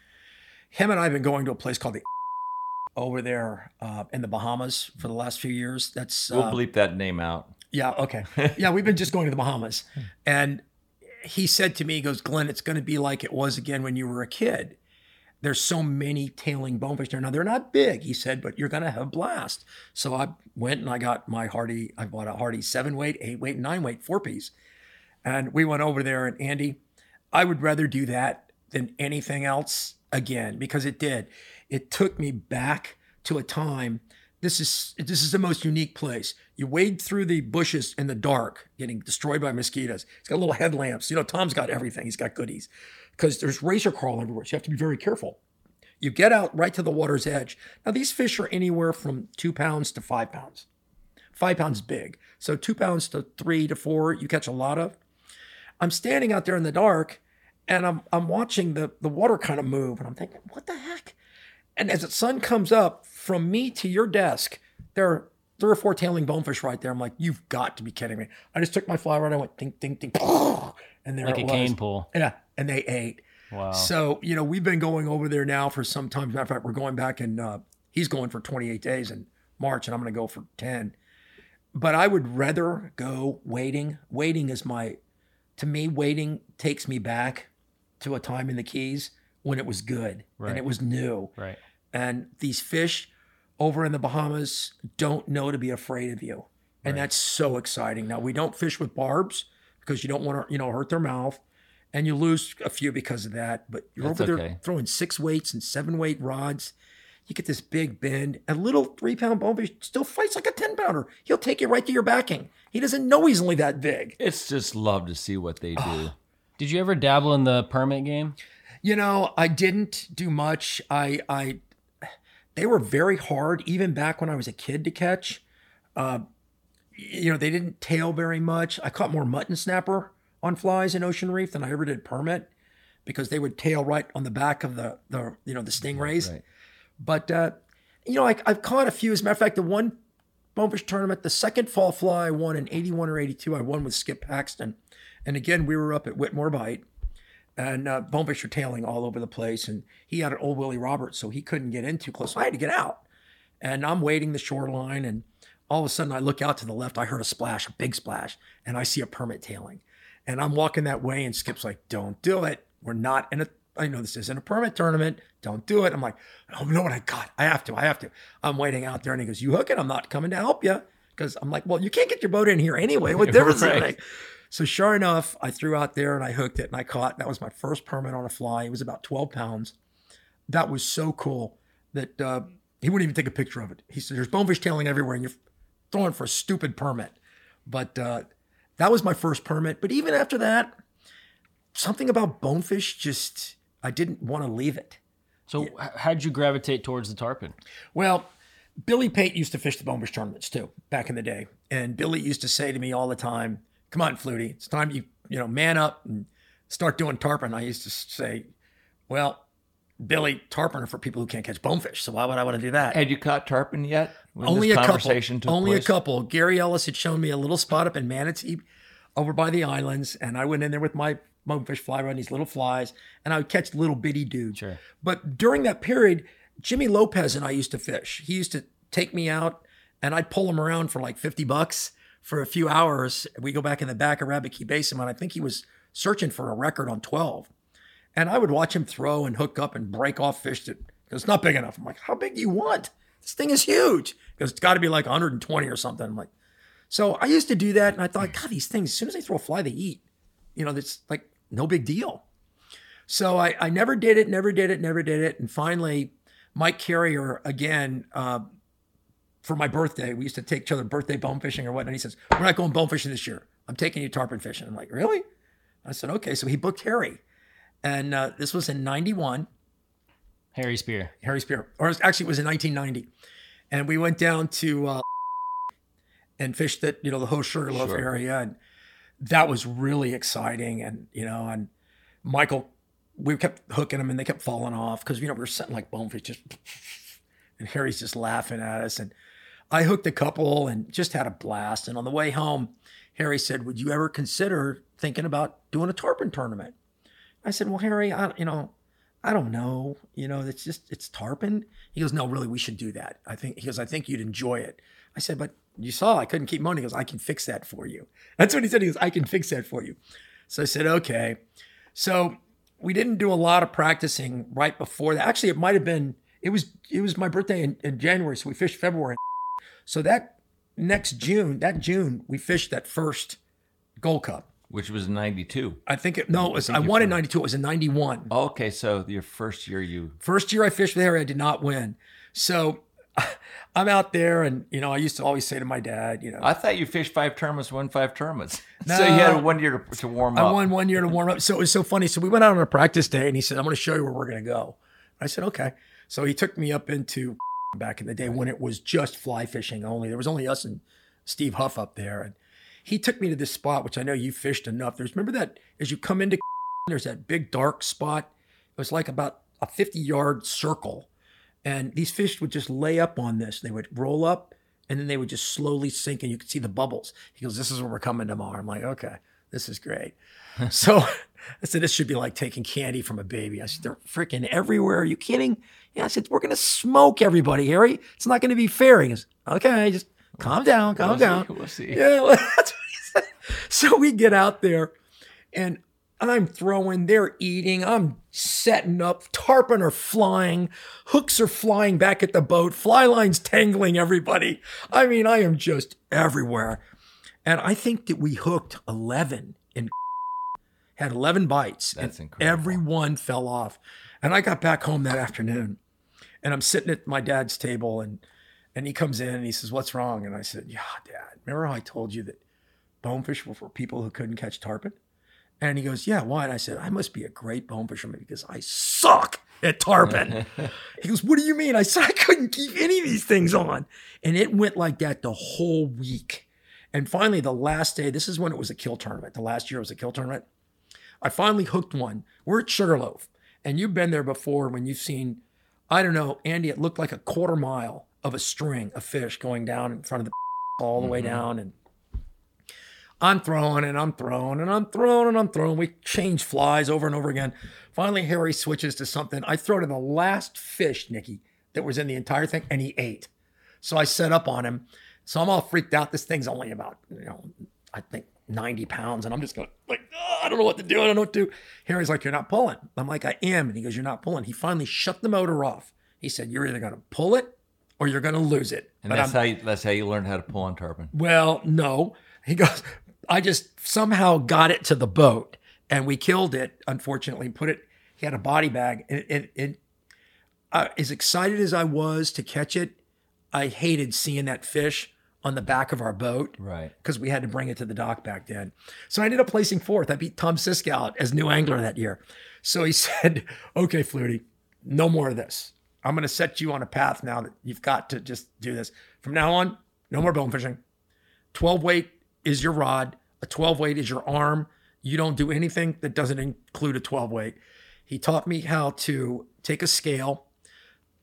Him and I have been going to a place called the (laughs) over there uh, in the Bahamas for the last few years. That's We'll uh, bleep that name out. yeah, okay. (laughs) Yeah, we've been just going to the Bahamas. And he said to me, he goes, Glenn, it's going to be like it was again when you were a kid. There's so many tailing bonefish there. Now, they're not big, he said, but you're to have a blast. So I went and I got my Hardy, I bought a Hardy seven weight, eight weight, nine weight, four piece. And we went over there. And Andy, I would rather do that than anything else again because it did. It took me back to a time. This is this is the most unique place. You wade through the bushes in the dark, getting destroyed by mosquitoes. It's got little headlamps. You know, Tom's got everything. He's got goodies because there's razor crawl everywhere. So you have to be very careful. You get out right to the water's edge. Now these fish are anywhere from two pounds to five pounds. Five pounds big. So two pounds to three to four, you catch a lot of. I'm standing out there in the dark and I'm I'm watching the the water kind of move and I'm thinking, what the heck? And as the sun comes up from me to your desk, there are three or four tailing bonefish right there. I'm like, you've got to be kidding me. I just took my fly rod, and I went ding, ding, ding, (laughs) and there Like it a was. cane pull. Yeah, and they ate. Wow. So, you know, we've been going over there now for some time. As a matter of fact, we're going back and uh, he's going for 28 days in March and I'm going to go for 10. But I would rather go waiting. Waiting is my, to me, waiting takes me back to a time in the Keys when it was good and it was new. Right. And these fish over in the Bahamas don't know to be afraid of you. And Right. that's so exciting. Now, we don't fish with barbs because you don't want to, you know, hurt their mouth. And you lose a few because of that. But you're That's over there throwing six weights and seven weight rods. You get this big bend. A little three pound bonefish still fights like a 10 pounder. He'll take you right to your backing. He doesn't know he's only that big. It's just love to see what they do. Did you ever dabble in the permit game? You know, I didn't do much. I, I, they were very hard, even back when I was a kid to catch. Uh, you know, they didn't tail very much. I caught more mutton snapper on flies in Ocean Reef than I ever did permit because they would tail right on the back of the, the you know, the stingrays. Right. But, uh, you know, I, I've caught a few. As a matter of fact, the one bonefish tournament, the second fall fly I won in 81 or 82, I won with Skip Paxton. And again, we were up at Whitmore Bight and uh, bonefish were tailing all over the place. And he had an old Willie Roberts, so he couldn't get in too close. So I had to get out. And I'm waiting the shoreline, and all of a sudden I look out to the left. I heard a splash, a big splash, and I see a permit tailing. And I'm walking that way, and Skip's like, "Don't do it. We're not in a. I know this isn't a permit tournament. Don't do it." I'm like, "Oh, know what? I got. I have to. I have to." I'm waiting out there, and he goes, "You hook it. I'm not coming to help you." Because I'm like, "Well, you can't get your boat in here anyway. What (laughs) difference does it make?" So sure enough, I threw out there and I hooked it and I caught. That was my first permit on a fly. It was about 12 pounds. That was so cool that uh, he wouldn't even take a picture of it. He said, "There's bonefish tailing everywhere, and you're throwing for a stupid permit." But uh, that was my first permit. But even after that, something about bonefish just I didn't want to leave it. So h- how'd you gravitate towards the tarpon? Well, Billy Pate used to fish the bonefish tournaments too back in the day, and Billy used to say to me all the time, "Come on, Flutie, it's time you you know man up and start doing tarpon." I used to say, "Well." Billy, tarpon are for people who can't catch bonefish. So why would I want to do that? Had you caught tarpon yet? When only a couple. Only place? a couple. Gary Ellis had shown me a little spot up in Manatee, over by the islands, and I went in there with my bonefish fly rod, these little flies, and I would catch little bitty dudes. Sure. But during that period, Jimmy Lopez and I used to fish. He used to take me out, and I'd pull him around for like fifty bucks for a few hours. We go back in the back of Rabbit Key Basin, and I think he was searching for a record on twelve. And I would watch him throw and hook up and break off fish that it's not big enough. I'm like, how big do you want? This thing is huge. Because it's got to be like 120 or something. I'm like, so I used to do that. And I thought, God, these things, as soon as they throw a fly, they eat. You know, that's like no big deal. So I, I never did it, never did it, never did it. And finally, Mike Carrier, again, uh, for my birthday, we used to take each other birthday bone fishing or whatnot. He says, We're not going bone fishing this year. I'm taking you tarpon fishing. I'm like, Really? I said, Okay. So he booked Harry. And uh, this was in 91. Harry Spear. Harry Spear, or actually it was in 1990, and we went down to uh, and fished at you know the whole Sugarloaf Sure. area, and that was really exciting. And you know, and Michael, we kept hooking them, and they kept falling off because you know we were setting like bonefish, just (laughs) and Harry's just laughing at us, and I hooked a couple and just had a blast. And on the way home, Harry said, "Would you ever consider thinking about doing a tarpon tournament?" I said, "Well, Harry, I, you know." I don't know. You know, it's just it's tarpon. He goes, no, really, we should do that. I think he goes, I think you'd enjoy it. I said, but you saw I couldn't keep money. He goes, I can fix that for you. That's what he said. He goes, I can fix that for you. So I said, okay. So we didn't do a lot of practicing right before that. Actually, it might have been it was it was my birthday in, in January, so we fished February. So that next June, that June, we fished that first Gold Cup. Which was 92. I think it no, it was I you won in '92. It was in '91. Okay, so your first year you First year I fished there, I did not win. So (laughs) I'm out there, and you know, I used to always say to my dad, you know, I thought you fished five tournaments, won five tournaments. No. (laughs) so you had one year to, to warm up. I won one year to warm up. So it was so funny. So we went out on a practice day, and he said, "I'm going to show you where we're going to go." I said, "Okay." So he took me up into (laughs) back in the day when it was just fly fishing only. There was only us and Steve Huff up there, and he took me to this spot, which I know you fished enough. There's remember that as you come into (laughs) there's that big dark spot. It was like about a 50 yard circle, and these fish would just lay up on this. They would roll up, and then they would just slowly sink, and you could see the bubbles. He goes, "This is where we're coming tomorrow." I'm like, "Okay, this is great." (laughs) so I said, "This should be like taking candy from a baby." I said, "They're freaking everywhere. Are you kidding?" Yeah, I said, "We're gonna smoke everybody, Harry. It's not gonna be fair." He goes, "Okay, just calm down, calm We'll down." see, we'll see. Yeah, (laughs) well, that's what he said. So we get out there, and I'm throwing, they're eating, I'm setting up, tarpon are flying, hooks are flying back at the boat, fly lines tangling everybody. I mean, I am just everywhere. And I think that we hooked 11 and (laughs) had 11 bites. That's and incredible. Every one fell off. And I got back home that afternoon and I'm sitting at my dad's table and and he comes in and he says, What's wrong? And I said, Yeah, Dad, remember how I told you that bonefish were for people who couldn't catch tarpon? And he goes, Yeah, why? And I said, I must be a great bone fisherman because I suck at tarpon. (laughs) he goes, What do you mean? I said, I couldn't keep any of these things on. And it went like that the whole week. And finally, the last day, this is when it was a kill tournament. The last year it was a kill tournament. I finally hooked one. We're at Sugarloaf. And you've been there before when you've seen, I don't know, Andy, it looked like a quarter mile of a string of fish going down in front of the (laughs) all the way mm-hmm. down. And I'm throwing and I'm throwing and I'm throwing and I'm throwing. We change flies over and over again. Finally, Harry switches to something. I throw to the last fish, Nikki, that was in the entire thing, and he ate. So I set up on him. So I'm all freaked out. This thing's only about, you know, I think 90 pounds. And I'm just going, like, "Oh, I don't know what to do. I don't know what to do. Harry's like, You're not pulling. I'm like, I am. And he goes, You're not pulling. He finally shut the motor off. He said, You're either going to pull it or you're going to lose it. And But that's I'm- how you, that's how you learned how to pull on tarpon. well, no. He goes, I just somehow got it to the boat and we killed it, unfortunately, put it, he had a body bag. And it, it, it uh, as excited as I was to catch it, I hated seeing that fish on the back of our boat Right. because we had to bring it to the dock back then. So I ended up placing fourth. I beat Tom Sisk out as new angler that year. So he (laughs) said, "Okay, Flutie, no more of this. I'm going to set you on a path now that you've got to just do this. From now on, no more bone fishing. 12 weight is your rod. A 12 weight is your arm. You don't do anything that doesn't include a 12 weight. He taught me how to take a scale,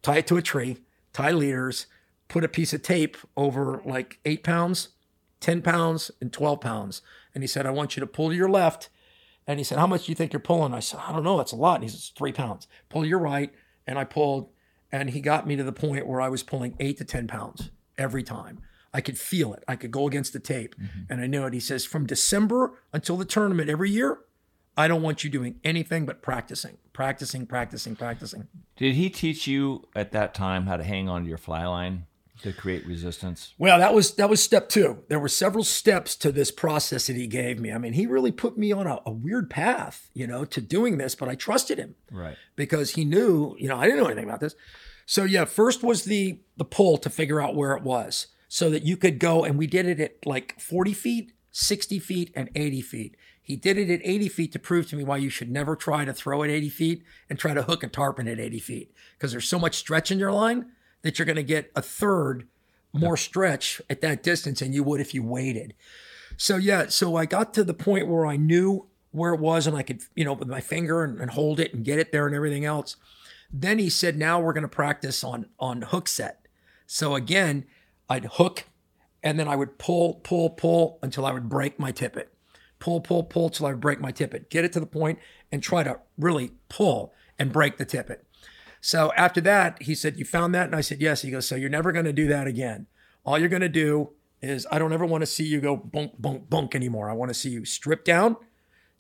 tie it to a tree, tie leaders, put a piece of tape over like eight pounds, 10 pounds, and 12 pounds. And he said, I want you to pull to your left. And he said, How much do you think you're pulling? I said, I don't know. That's a lot. And he says, Three pounds. Pull to your right. And I pulled, and he got me to the point where I was pulling eight to 10 pounds every time. I could feel it. I could go against the tape. Mm-hmm. And I knew it. He says, From December until the tournament every year, I don't want you doing anything but practicing, practicing, practicing, practicing. Did he teach you at that time how to hang on to your fly line to create resistance? Well, that was that was step two. There were several steps to this process that he gave me. I mean, he really put me on a, a weird path, you know, to doing this, but I trusted him Right. because he knew, you know, I didn't know anything about this. So yeah, first was the the pull to figure out where it was, so that you could go, and we did it at like 40 feet, 60 feet, and 80 feet. He did it at 80 feet to prove to me why you should never try to throw at 80 feet and try to hook a tarpon at 80 feet because there's so much stretch in your line that you're going to get a third more stretch at that distance than you would if you waited. So yeah, so I got to the point where I knew where it was and I could, you know, with my finger and, and hold it and get it there and everything else. Then he said, now we're going to practice on on hook set. So again, I'd hook and then I would pull, pull, pull until I would break my tippet. Pull, pull, pull till I would break my tippet. Get it to the point and try to really pull and break the tippet. So after that, he said, You found that? And I said, Yes. He goes, So you're never going to do that again. All you're going to do is, I don't ever want to see you go bunk, bunk, bunk anymore. I want to see you strip down,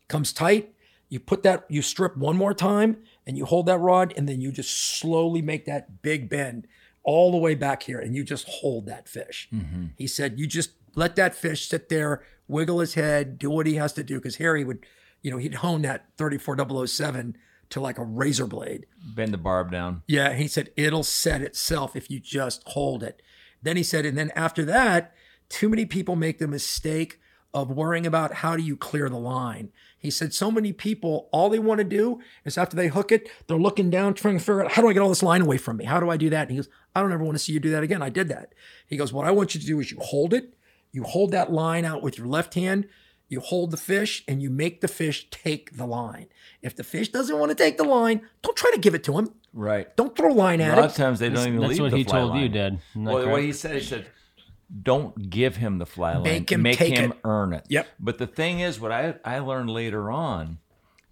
comes tight. You put that, you strip one more time and you hold that rod and then you just slowly make that big bend all the way back here and you just hold that fish. Mm-hmm. He said, You just let that fish sit there, wiggle his head, do what he has to do. Because Harry would, you know, he'd hone that 34007 to like a razor blade. Bend the barb down. Yeah, he said it'll set itself if you just hold it. Then he said, and then after that, too many people make the mistake of worrying about how do you clear the line. He said, so many people, all they want to do is after they hook it, they're looking down, trying to figure out how do I get all this line away from me? How do I do that? And he goes, I don't ever want to see you do that again. I did that. He goes, what I want you to do is you hold it, you hold that line out with your left hand, you hold the fish, and you make the fish take the line. If the fish doesn't want to take the line, don't try to give it to him. Right. Don't throw line A at lot of times they don't That's- even that's leave what the he fly told you. Dad. Isn't that Well, what correct? he said, he said, don't give him the fly line. Make him Make take him it. earn it. Yep. But the thing is, what I, I learned later on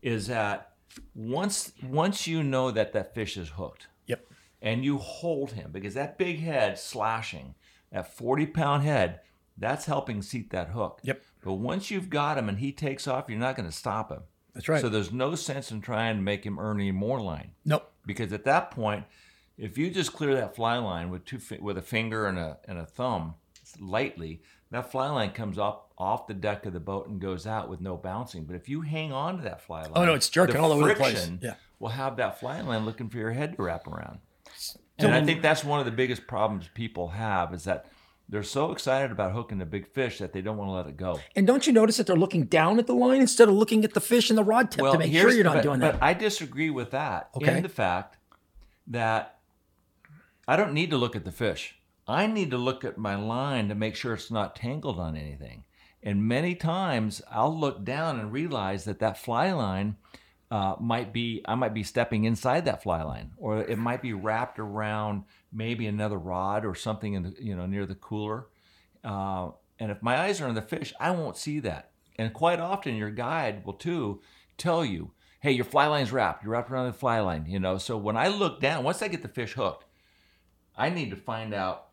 is that once once you know that that fish is hooked, Yep. and you hold him because that big head slashing, that 40 pound head, that's helping seat that hook. Yep. But once you've got him and he takes off, you're not going to stop him. That's right. So there's no sense in trying to make him earn any more line Nope. because at that point, if you just clear that fly line with two with a finger and a and a thumb lightly, that fly line comes off off the deck of the boat and goes out with no bouncing. But if you hang on to that fly line, Oh, no, it's jerking all over the place. Yeah. will have that fly line looking for your head to wrap around. And I think that's one of the biggest problems people have is that they're so excited about hooking the big fish that they don't want to let it go. And don't you notice that they're looking down at the line instead of looking at the fish and the rod tip to make sure you're not but- doing but that? I disagree with that Okay. in the fact that I don't need to look at the fish. I need to look at my line to make sure it's not tangled on anything. And many times I'll look down and realize that that fly line uh, might be, I might be stepping inside that fly line, or it might be wrapped around maybe another rod or something in the, you know, near the cooler. Uh, and if my eyes are on the fish, I won't see that. And quite often, your guide will too tell you, "Hey, your fly line's wrapped. You're wrapped around the fly line." You know. So when I look down, once I get the fish hooked, I need to find out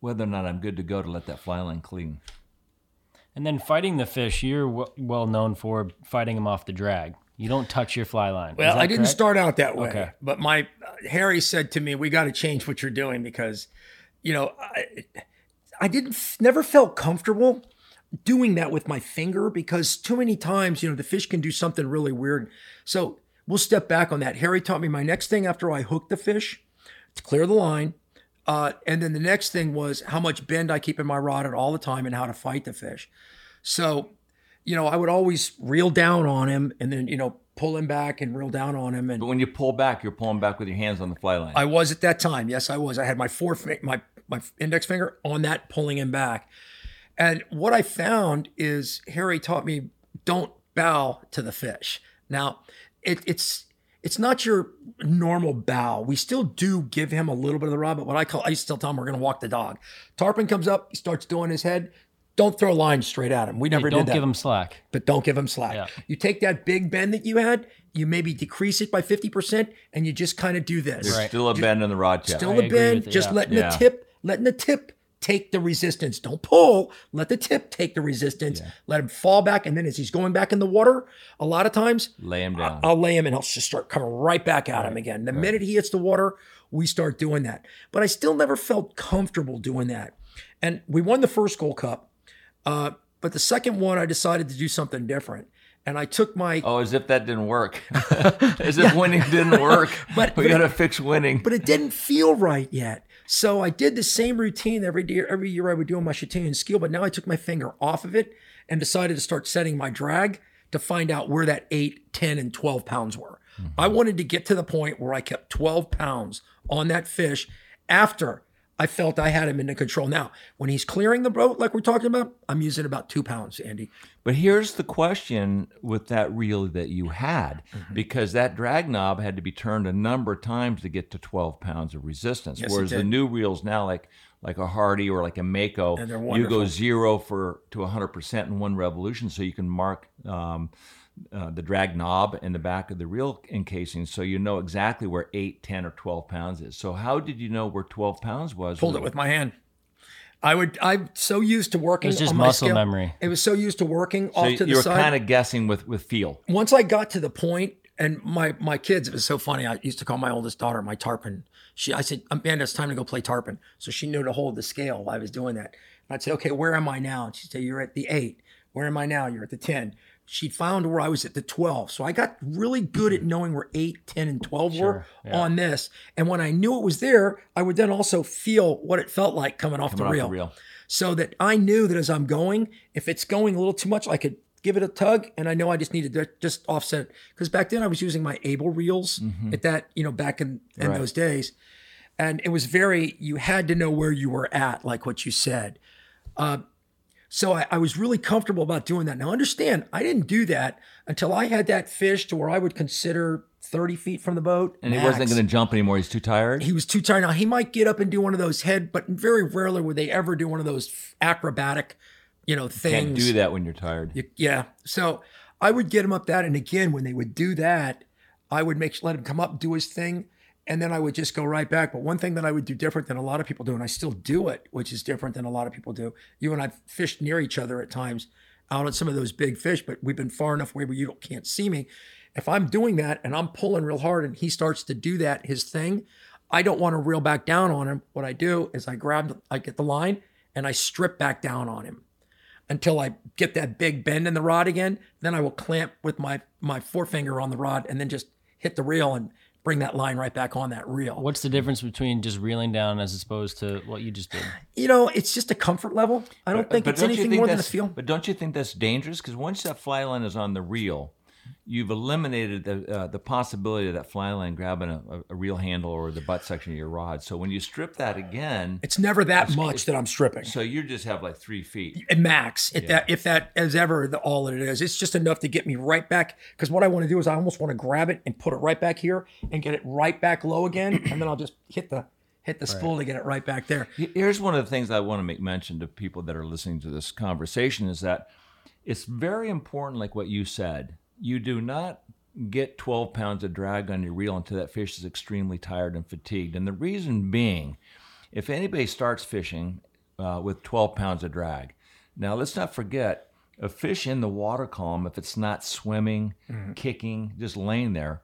whether or not I'm good to go to let that fly line clean. And then fighting the fish, you're well known for fighting them off the drag. You don't touch your fly line. Well, I didn't correct? start out that way, Okay. but my uh, Harry said to me, "We got to change what you're doing because, you know, I, I didn't never felt comfortable doing that with my finger because too many times, you know, the fish can do something really weird. So we'll step back on that. Harry taught me my next thing after I hooked the fish to clear the line. Uh, and then the next thing was how much bend I keep in my rod at all the time and how to fight the fish. So, you know, I would always reel down on him and then, you know, pull him back and reel down on him. And But when you pull back, you're pulling back with your hands on the fly line. I was at that time. Yes, I was. I had my four, my my index finger on that, pulling him back. And what I found is Harry taught me don't bow to the fish. Now, it, it's it's not your normal bow. We still do give him a little bit of the rod, but what I call I still tell him we're going to walk the dog. Tarpon comes up, he starts doing his head. Don't throw lines straight at him. We never don't did that Don't give him slack. but don't give him slack. Yeah. You take that big bend that you had, you maybe decrease it by 50%, and you just kind of do this. There's still a bend in the rod tip. Still I a bend, it, just yeah. letting Yeah. the tip, letting the tip take the resistance. Don't pull, let the tip take the resistance. Let him fall back, and then as he's going back in the water, a lot of times Lay him down. I'll lay him and he'll just start coming right back at him again. The minute he hits the water, we start doing that. But I still never felt comfortable doing that. And we won the first Gold Cup. Uh, but the second one, I decided to do something different. And I took my Oh, as if that didn't work. (laughs) (laughs) as if winning didn't work. (laughs) But- we got to fix winning. but it didn't feel right yet. So I did the same routine every year. Every year I would do on my Chatillon skill, but now I took my finger off of it and decided to start setting my drag to find out where that 8, 10, and 12 pounds were. I wanted to get to the point where I kept 12 pounds on that fish after I felt I had him into control. Now, when he's clearing the boat, like we're talking about, I'm using about two pounds, Andy. But here's the question with that reel that you had, Mm-hmm. because that drag knob had to be turned a number of times to get to 12 pounds of resistance. Yes, Whereas the new reels now, like like a Hardy or like a Mako, you go zero for to 100% in one revolution, so you can mark um, uh, the drag knob in the back of the reel encasing, so you know exactly where 8, 10, or 12 pounds is. So how did you know where 12 pounds was? Pulled it with my hand. I would. I'm so used to working. It's just on my muscle scale. memory. It was so used to working So off to the you were side. kind of guessing with with feel. once I got to the point, and my my kids, it was so funny. I used to call my oldest daughter my tarpon. She, I said, Amanda, it's time to go play tarpon. So she knew to hold the scale while I was doing that. And I'd say, okay, where am I now? And she'd say, you're at the eight. Where am I now? You're at the ten. She found where I was at the 12. So I got really good at knowing where 8, 10, and 12 were yeah. on this. And when I knew it was there, I would then also feel what it felt like coming off, Coming the, off reel. the reel. So that I knew that as I'm going, if it's going a little too much, I could give it a tug and I know I just needed to just offset it. Because back then I was using my Abel reels at that, you know, back in, in Right. those days. And it was very, you had to know where you were at, like what you said. Uh, so I, I was really comfortable about doing that. Now understand, I didn't do that until I had that fish to where I would consider 30 feet from the boat. And he wasn't going to jump anymore. He's too tired. He was too tired. Now he might get up and do one of those head, but very rarely would they ever do one of those acrobatic, you know, things. Can't do that when you're tired. You- yeah. So I would get him up that, and again, when they would do that, I would make let him come up, do his thing, and then I would just go right back. But one thing that I would do different than a lot of people do, and I still do it, which is different than a lot of people do. You and I fished near each other at times, out on some of those big fish, but we've been far enough away where you can't see me. If I'm doing that and I'm pulling real hard, and he starts to do that his thing, I don't want to reel back down on him. What I do is I grab, I get the line, and I strip back down on him until I get that big bend in the rod again. Then I will clamp with my my forefinger on the rod and then just hit the reel and bring that line right back on that reel. What's the difference between just reeling down as opposed to what you just did? (sighs) You know, it's just a comfort level. I don't think it's don't anything think more than a feel. But don't you think that's dangerous? Because once that fly line is on the reel, you've eliminated the uh, the possibility of that fly line grabbing a, a, a reel handle or the butt section of your rod. So when you strip that again, It's never that much that I'm stripping. so you just have like three feet. At max, if that if that is ever the, all that it is, it's just enough to get me right back. Because what I want to do is I almost want to grab it and put it right back here and get it right back low again, (clears throat) and then I'll just hit the hit the spool to get it right back there. Here's one of the things I want to make mention to people that are listening to this conversation is that it's very important, like what you said. You do not get 12 pounds of drag on your reel until that fish is extremely tired and fatigued. And the reason being, if anybody starts fishing uh, with 12 pounds of drag, now let's not forget a fish in the water column, if it's not swimming, kicking, just laying there,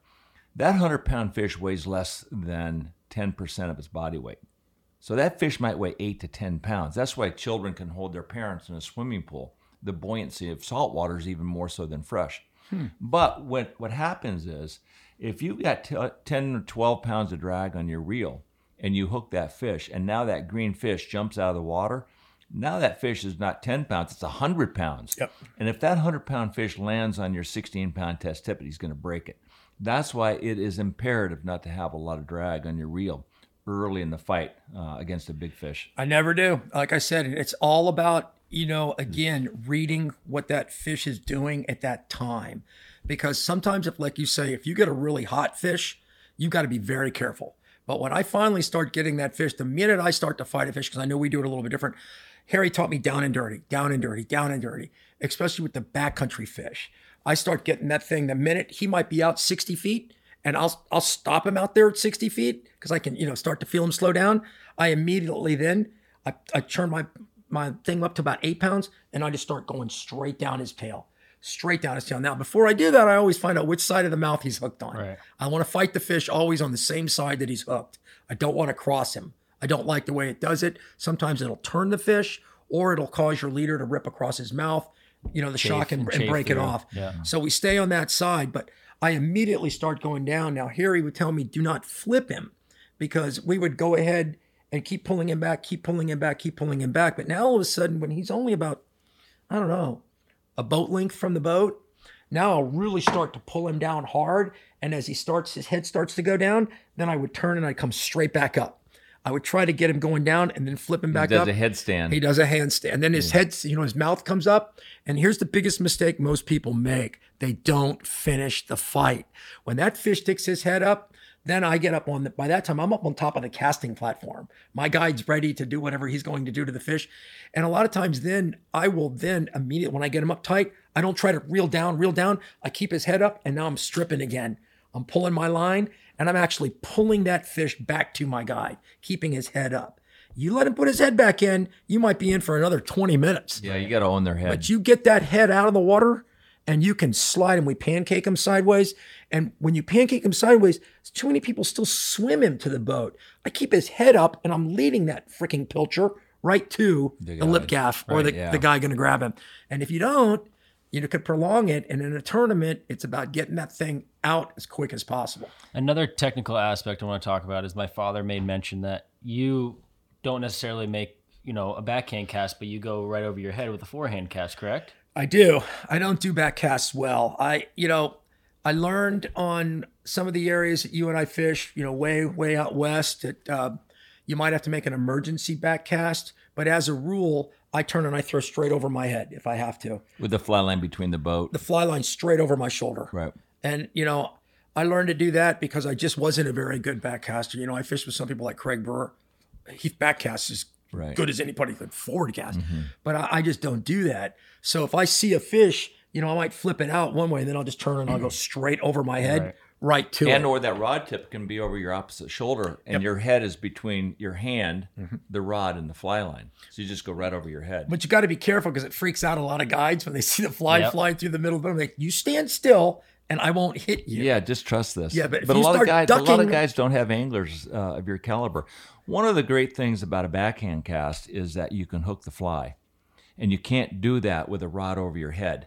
that 100 pound fish weighs less than 10% of its body weight. So that fish might weigh eight to 10 pounds. That's why children can hold their parents in a swimming pool. The buoyancy of salt water is even more so than fresh. But what, what happens is if you've got t- 10 or 12 pounds of drag on your reel and you hook that fish, and now that green fish jumps out of the water. Now that fish is not 10 pounds, it's 100 pounds. Yep. And if that 100 pound fish lands on your 16 pound test tippet, he's going to break it. That's why it is imperative not to have a lot of drag on your reel early in the fight uh, against a big fish. I never do. Like I said, it's all about, you know, mm-hmm. again, reading what that fish is doing at that time. Because sometimes, if, like you say, if you get a really hot fish, you've got to be very careful. But when I finally start getting that fish, the minute I start to fight a fish, because I know we do it a little bit different, Harry taught me down and dirty, down and dirty, down and dirty, especially with the backcountry fish. I start getting that thing the minute he might be out 60 feet and I'll I'll stop him out there at 60 feet because I can, you know, start to feel him slow down. I immediately then I, I turn my my thing up to about eight pounds and I just start going straight down his tail. Straight down his tail. Now, before I do that, I always find out which side of the mouth he's hooked on. Right. I want to fight the fish always on the same side that he's hooked. I don't want to cross him. I don't like the way it does it. Sometimes it'll turn the fish or it'll cause your leader to rip across his mouth, you know, the shock and, and and chafe break it off. Yeah. So we stay on that side, but I immediately start going down. Now, Harry would tell me, do not flip him because we would go ahead and keep pulling him back, keep pulling him back, keep pulling him back. But now all of a sudden, when he's only about, I don't know, a boat length from the boat, now I'll really start to pull him down hard. And as he starts, his head starts to go down, then I would turn and I'd come straight back up. I would try to get him going down and then flip him back up. He does up. Does a headstand. He does a handstand. Then his head, you know, his mouth comes up. And here's the biggest mistake most people make they don't finish the fight. When that fish sticks his head up, then I get up on the, by that time, I'm up on top of the casting platform. My guide's ready to do whatever he's going to do to the fish. And a lot of times, then I will then immediately, when I get him up tight, I don't try to reel down, reel down. I keep his head up, and now I'm stripping again. I'm pulling my line, and I'm actually pulling that fish back to my guide, keeping his head up. You let him put his head back in, you might be in for another 20 minutes. Yeah, you got to own their head. But you get that head out of the water and you can slide him. We pancake him sideways. And when you pancake him sideways, too many people still swim him to the boat. I keep his head up and I'm leading that freaking pilcher right to the, guy. lip gaff or Right, the, yeah. the guy going to grab him. And if you don't, you could prolong it. And in a tournament, it's about getting that thing out as quick as possible. Another technical aspect I want to talk about is my father made mention that you don't necessarily make, you know, a backhand cast, but you go right over your head with a forehand cast, correct? I do. I don't do back casts well. I, you know, I learned on some of the areas that you and I fish, you know, way, way out west that uh, you might have to make an emergency back cast. But as a rule, I turn and I throw straight over my head if I have to. with the fly line between the boat. The fly line straight over my shoulder. Right. And, you know, I learned to do that because I just wasn't a very good backcaster. You know, I fished with some people like Craig Burr. He backcasts as Right. good as anybody could forward cast. Mm-hmm. But I, I just don't do that. So if I see a fish, you know, I might flip it out one way and then I'll just turn and I'll go mm-hmm. straight over my head, right, Right. to and it. or that rod tip can be over your opposite shoulder, and your head is between your hand, mm-hmm. the rod, and the fly line. So you just go right over your head. But you got to be careful because it freaks out a lot of guides when they (laughs) see the fly Yep. flying through the middle of them. Like, you stand still and I won't hit you. Yeah, just trust this. Yeah, but if a lot guys, a lot of guys don't have anglers uh, of your caliber. One of the great things about a backhand cast is that you can hook the fly, and you can't do that with a rod over your head.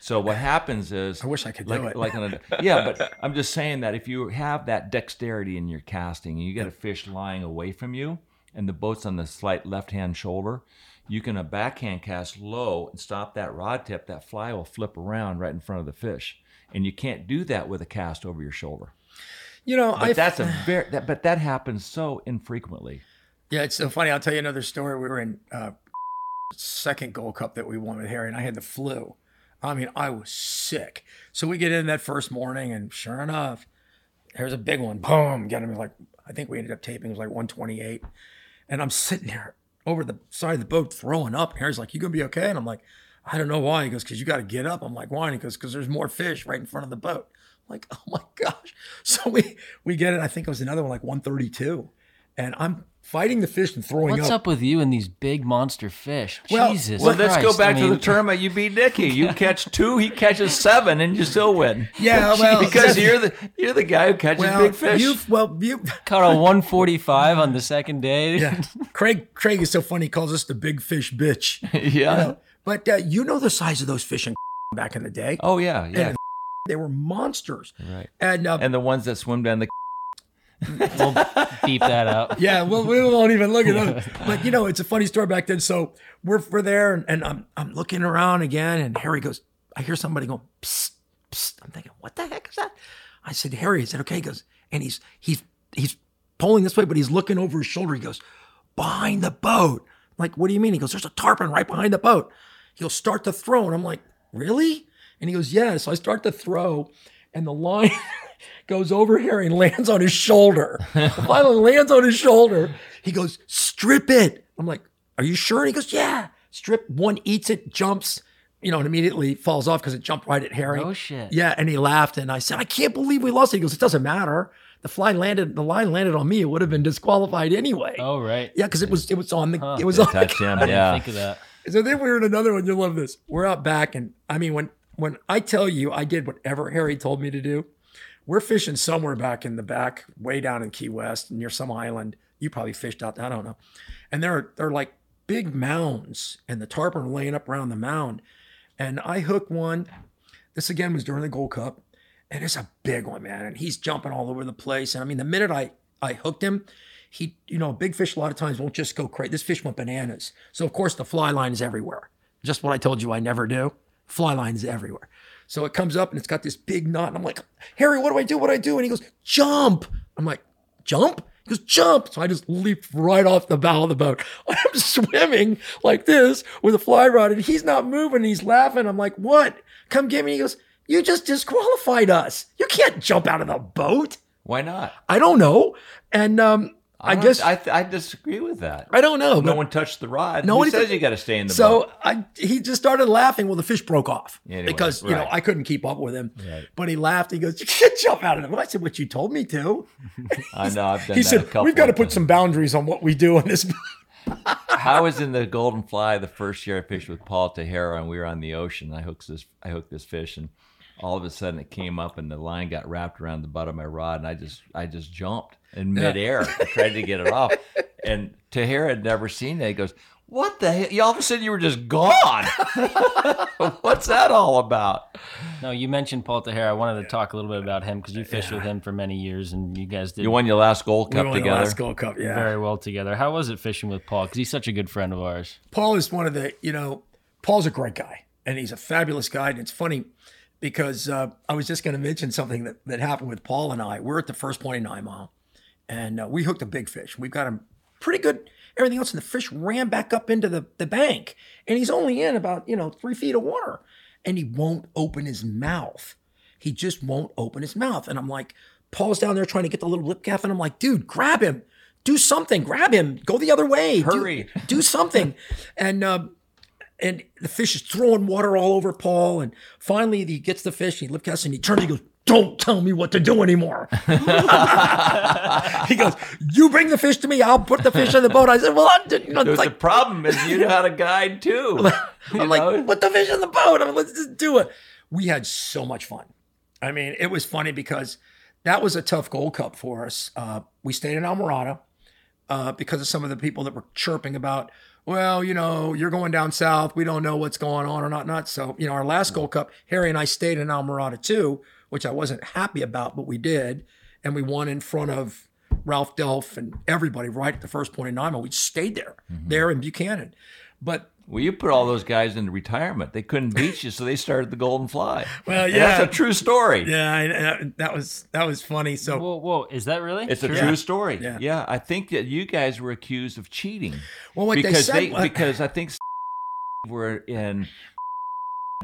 So what happens is, I wish I could like, do it. like on a, yeah, but I'm just saying that if you have that dexterity in your casting, and you get a fish lying away from you, and the boat's on the slight left-hand shoulder, you can a backhand cast low and stop that rod tip. That fly will flip around right in front of the fish, and you can't do that with a cast over your shoulder. You know, But I that's a very that, but that happens so infrequently. Yeah, it's so funny. I'll tell you another story. We were in uh, second Gold Cup that we won with Harry, and I had the flu. I mean, I was sick. So we get in that first morning, and sure enough, there's a big one. Boom, get him like I think we ended up taping it was like 128, and I'm sitting there over the side of the boat throwing up. And Harry's like, "You gonna be okay?" And I'm like, "I don't know why." He goes, "Because you got to get up." I'm like, "Why?" And he goes, "Because there's more fish right in front of the boat." Like, (laughs) oh my gosh. So we we get it. I think it was another one like 132, and I'm fighting the fish and throwing What's up with you and these big monster fish? Well- Jesus. Well, let's go back I to the tournament. (laughs) You beat Nicky. You catch two, he catches seven, and you still win. (laughs) Yeah, well, because you're the you're the guy who catches well, big fish. You've, well, you, Caught a 145 on the second day. yeah. Craig, Craig is so funny. He calls us the big fish bitch. yeah. But uh, you know the size of those fish in back in the day. Oh yeah, yeah. And they were monsters. right. And, uh, And the ones that swim down the (laughs) We'll beep that out. (laughs) Yeah, well, we won't even look at them. (laughs) But you know, it's a funny story back then. So we're we're there, and, and I'm I'm looking around again, and Harry goes, I hear somebody go, psst, psst. I'm thinking, what the heck is that? I said, Harry, is it okay? He goes, and he's he's he's pulling this way, but he's looking over his shoulder. He goes, behind the boat. I'm like, what do you mean? He goes, there's a tarpon right behind the boat. He'll start to throw, and I'm like, really? And he goes, yeah. So I start to throw, and the line (laughs) goes over Harry and lands on his shoulder. (laughs) Finally lands on his shoulder. He goes, strip it. I'm like, are you sure? And he goes, yeah. Strip. One eats it, jumps, you know, and immediately falls off because it jumped right at Harry. Oh, shit. Yeah, and he laughed, and I said, I can't believe we lost. He goes, it doesn't matter. The fly landed. The line landed on me. It would have been disqualified anyway. Oh, right. Yeah, because it was it was on the Huh. it was on the touched him. (laughs) Yeah. think of that. so then we were in another one. You'll love this. We're out back, and I mean, when when I tell you I did whatever Harry told me to do, we're fishing somewhere back in the back, way down in Key West, near some island. You probably fished out. I don't know. And there are there are like big mounds, and the tarpon are laying up around the mound. And I hooked one. This again was during the Gold Cup, and it's a big one, man. And he's jumping all over the place. And I mean, the minute I I hooked him, he, you know, big fish a lot of times won't just go crazy. This fish went bananas. So of course the fly line is everywhere. Just what I told you I never do. Fly lines everywhere. So it comes up and it's got this big knot, and I'm like, Harry, what do I do? What do I do? And he goes, jump. I'm like, jump? He goes, jump. So I just leaped right off the bow of the boat. (laughs) I'm swimming like this with a fly rod, and he's not moving. He's laughing. I'm like, what? Come get me. He goes, you just disqualified us. You can't jump out of the boat. Why not? I don't know. And um, I, don't- guess I, th- I disagree with that. I don't know. No one touched the rod. No one says you got to stay in the so boat? I he just started laughing. Well, the fish broke off Anyway, because you know. I couldn't keep up with him. Right. But he laughed. He goes, "You can't jump out of it." Well, I said, "What you told me to." (laughs) I know. I've done he that a said, "We've got to put some boundaries on what we do on this." I (laughs) was in the Golden Fly the first year I fished with Paul Tejera, and we were on the ocean. I hooked this, I hooked this fish, and all of a sudden it came up, and the line got wrapped around the butt of my rod, and I just, I just jumped in midair, I tried to get it off, (laughs) and Tejera had never seen that. He goes, "What the hell? You all of a sudden you were just gone. (laughs) What's that all about?" No, you mentioned Paul Tejera. I wanted to talk a little bit about him because you fished with him for many years, and you guys did You won your last Gold Cup We won the together. last Gold Cup, yeah. very well together. How was it fishing with Paul? Because he's such a good friend of ours. Paul is one of the, you know, Paul's a great guy and he's a fabulous guy. And it's funny because uh, I was just going to mention something that, that happened with Paul and I. We're at the first point in nine mile and uh, we hooked a big fish. We've got him pretty good, everything else. And the fish ran back up into the, the bank and he's only in about, you know, three feet of water and he won't open his mouth. He just won't open his mouth. And I'm like, Paul's down there trying to get the little lip gaff. And I'm like, dude, grab him. Do something. Grab him. Go the other way. Hurry. Do, something. (laughs) and um, and the fish is throwing water all over Paul. And finally, he gets the fish. He lip gaffs and he turns. and He goes, "Don't tell me what to do anymore." (laughs) he goes, "You bring the fish to me. I'll put the fish in the boat." I said, "Well, I'm, you know, like, the problem is you know how to guide too. (laughs) I'm know? like, put the fish in the boat. I mean, let's just do it. We had so much fun. I mean, it was funny because that was a tough Gold Cup for us. Uh, we stayed in Islamorada uh, because of some of the people that were chirping about, well, you know, you're going down south. We don't know what's going on or not. Not so. You know, our last Gold Cup, Harry and I stayed in Islamorada too, which I wasn't happy about, but we did, and we won in front of Ralph Delph and everybody right at the first point in nine. We stayed there, mm-hmm. there in Buchanan, but Well, you put all those guys into retirement. They couldn't beat you, so they started the Golden Fly. Well, And yeah. that's a true story. Yeah, I, I- that was that was funny. So Whoa, whoa, is that really? It's a Yeah. true story. Yeah. Yeah. I think that you guys were accused of cheating. Well, what they because said was- because I think (laughs) were in.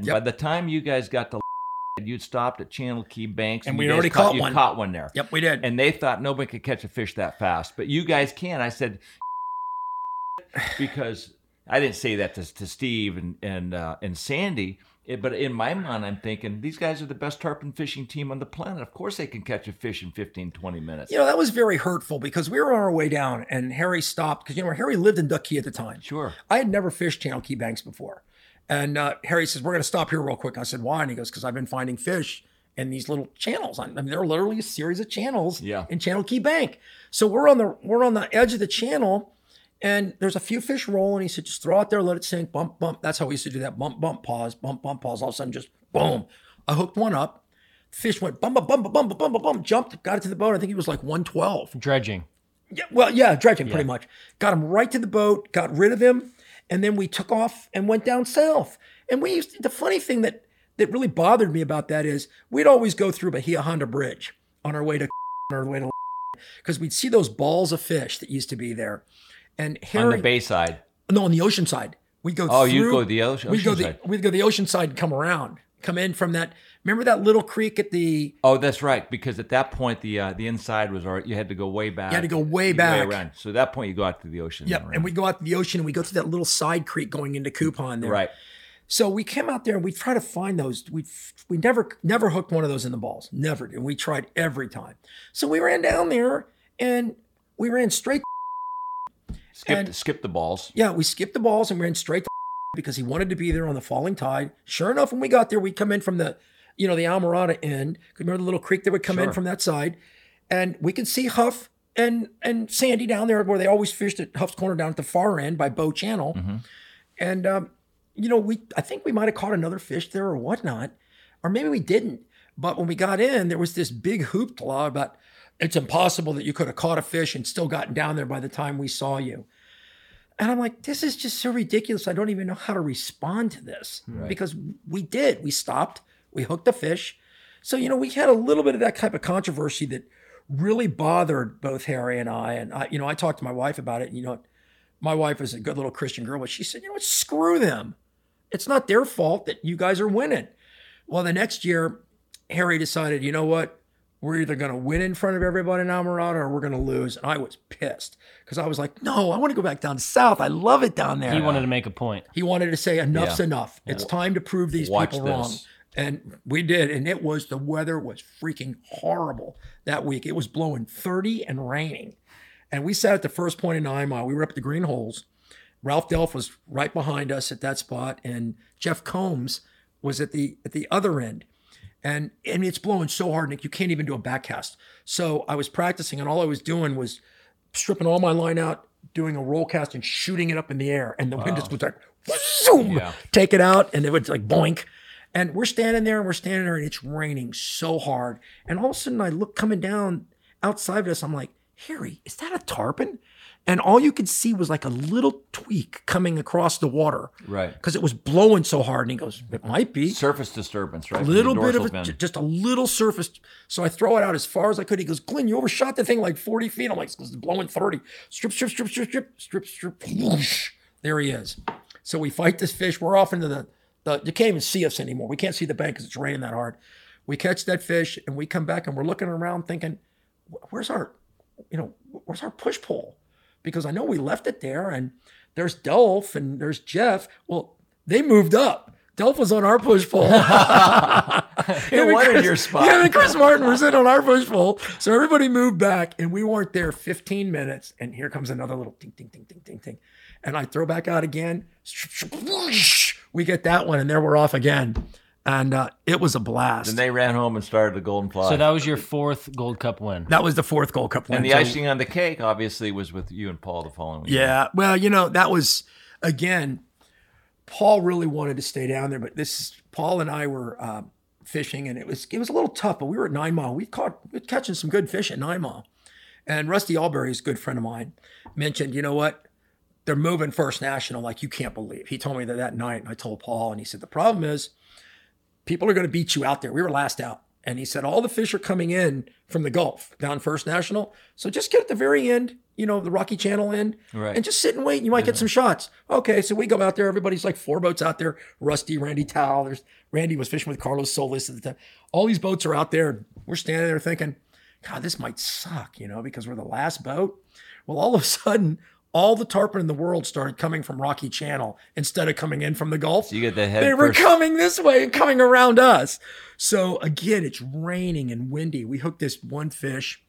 By the time you guys got to, (laughs) you'd stopped at Channel Key Banks, And you we'd already caught, caught you one. Caught one there. Yep, we did. And they thought nobody could catch a fish that fast, but you guys can. I said (laughs) because I didn't say that to, to Steve and and uh, and Sandy. But in my mind, I'm thinking these guys are the best tarpon fishing team on the planet. Of course, they can catch a fish in 15, 20 minutes. you know that was very hurtful because we were on our way down and Harry stopped because you know Harry lived in Duck Key at the time. Sure. I had never fished Channel Key Banks before, and uh, Harry says we're going to stop here real quick. I said why? And he goes because I've been finding fish in these little channels. I mean, they're literally a series of channels Yeah. in Channel Key Bank. So we're on the we're on the edge of the channel, and there's a few fish rolling. He said, just throw it there, let it sink, bump, bump. That's how we used to do that bump, bump, pause, bump, bump, pause. All of a sudden, just boom. I hooked one up. Fish went bump, bump, bump, bump, bump, bump, bump, jumped, got it to the boat. I think he was like 112. Dredging. Yeah, well, yeah, dredging yeah. pretty much. Got him right to the boat, got rid of him, and then we took off and went down south. And we used to, the funny thing that that really bothered me about that is we'd always go through Bahia Honda Bridge on our way to (laughs) on our way to (laughs) because we'd see those balls of fish that used to be there. And On the bay side. no, on the ocean side. We go. Oh, you go the ocean- We go the side. we go the ocean side and come around, come in from that. Remember that little creek at the Oh, that's right. Because at that point, the uh, the inside was already. You had to go way back. You had to go way back. around. So at that point, you go out to the ocean. Yep, around. and we go out to the ocean and we go through that little side creek going into Coupon there. Right. So we came out there and we try to find those. We we never never hooked one of those in the balls. Never. And we tried every time. So we ran down there and we ran straight. Skip and- skip the balls. Yeah, we skipped the balls and ran straight to (laughs) because he wanted to be there on the falling tide. Sure enough, when we got there, we come in from the, you know, the Islamorada end. Remember the little creek that would come in from that side, and we could see Huff and and Sandy down there where they always fished at Huff's Corner down at the far end by Bow Channel, and um, you know, we I think we might have caught another fish there or whatnot, or maybe we didn't. But when we got in, there was this big hoopla about it's impossible that you could have caught a fish and still gotten down there by the time we saw you. And I'm like, this is just so ridiculous. I don't even know how to respond to this because we did. We stopped, we hooked the fish. So, you know, we had a little bit of that type of controversy that really bothered both Harry and I. And I, you know, I talked to my wife about it. And, you know, my wife is a good little Christian girl, but she said, you know what, screw them. It's not their fault that you guys are winning. Well, the next year, Harry decided, you know what? We're either going to win in front of everybody in Islamorada or we're going to lose. And I was pissed because I was like, no, I want to go back down south. I love it down there. He wanted to make a point. He wanted to say enough's Yeah. enough. It's time to prove these Watch people wrong. And we did. And it was the weather was freaking horrible that week. It was blowing 30 and raining. And we sat at the first point in nine mile. We were up at the green holes. Ralph Delph was right behind us at that spot, and Jeff Combs was at the at the other end. And I mean, it's blowing so hard, Nick, you can't even do a back cast. So I was practicing, and all I was doing was stripping all my line out, doing a roll cast, and shooting it up in the air. And the wind just was like, zoom, Yeah. take it out, and it was like boink. And we're standing there, and we're standing there, and it's raining so hard. And all of a sudden, I look coming down outside of us. I'm like, Harry, is that a tarpon? And all you could see was like a little tweak coming across the water Right. because it was blowing so hard. And he goes, It might be Surface disturbance, right? a little bit of a, just a little surface. So I throw it out as far as I could. He goes, Glenn, you overshot the thing like 40 feet. I'm like, it's blowing 30. Strip, strip, strip, strip, strip, strip, strip. Whoosh. There he is. So we fight this fish. We're off into the, the you can't even see us anymore. We can't see the bank because it's raining that hard. We catch that fish and we come back and we're looking around thinking, where's our, you know, where's our push pole? Because I know we left it there and there's Delph and there's Jeff. Well, they moved up. Delph was on our push (laughs) (laughs) Him and wanted your spot. Him and Chris Martin was sitting on our push pole. So everybody moved back and we weren't there 15 minutes. And here comes another little ding, ding, ding, ding, ding, ding. And I throw back out again. We get that one and there we're off again. And uh, it was a blast. And they ran home and started the Golden Fly. So that was your fourth Gold Cup win. that was the fourth Gold Cup win. and the So- icing on the cake, obviously, was with you and Paul the following week. Yeah. Well, you know, that was again, Paul really wanted to stay down there, but this Paul and I were uh, fishing and it was it was a little tough, but we were at nine mile. We caught we were catching some good fish at nine mile. And Rusty Albury is a good friend of mine, mentioned, you know what? They're moving First National like you can't believe. He told me that that night, and I told Paul, and he said, the problem is people are going to beat you out there. We were last out. And he said, all the fish are coming in from the Gulf down First National. So just get at the very end, you know, the Rocky Channel end, Right. and just sit and wait. You might get some shots. Okay, so we go out there. Everybody's like four boats out there. Rusty, Randy Towe. There's Randy was fishing with Carlos Solis at the time. All these boats are out there. We're standing there thinking, God, this might suck, you know, because we're the last boat. Well, all of a sudden, all the tarpon in the world started coming from Rocky Channel instead of coming in from the Gulf So you get the head they were first. coming this way and coming around us. So again, it's raining and windy. We hooked this one fish,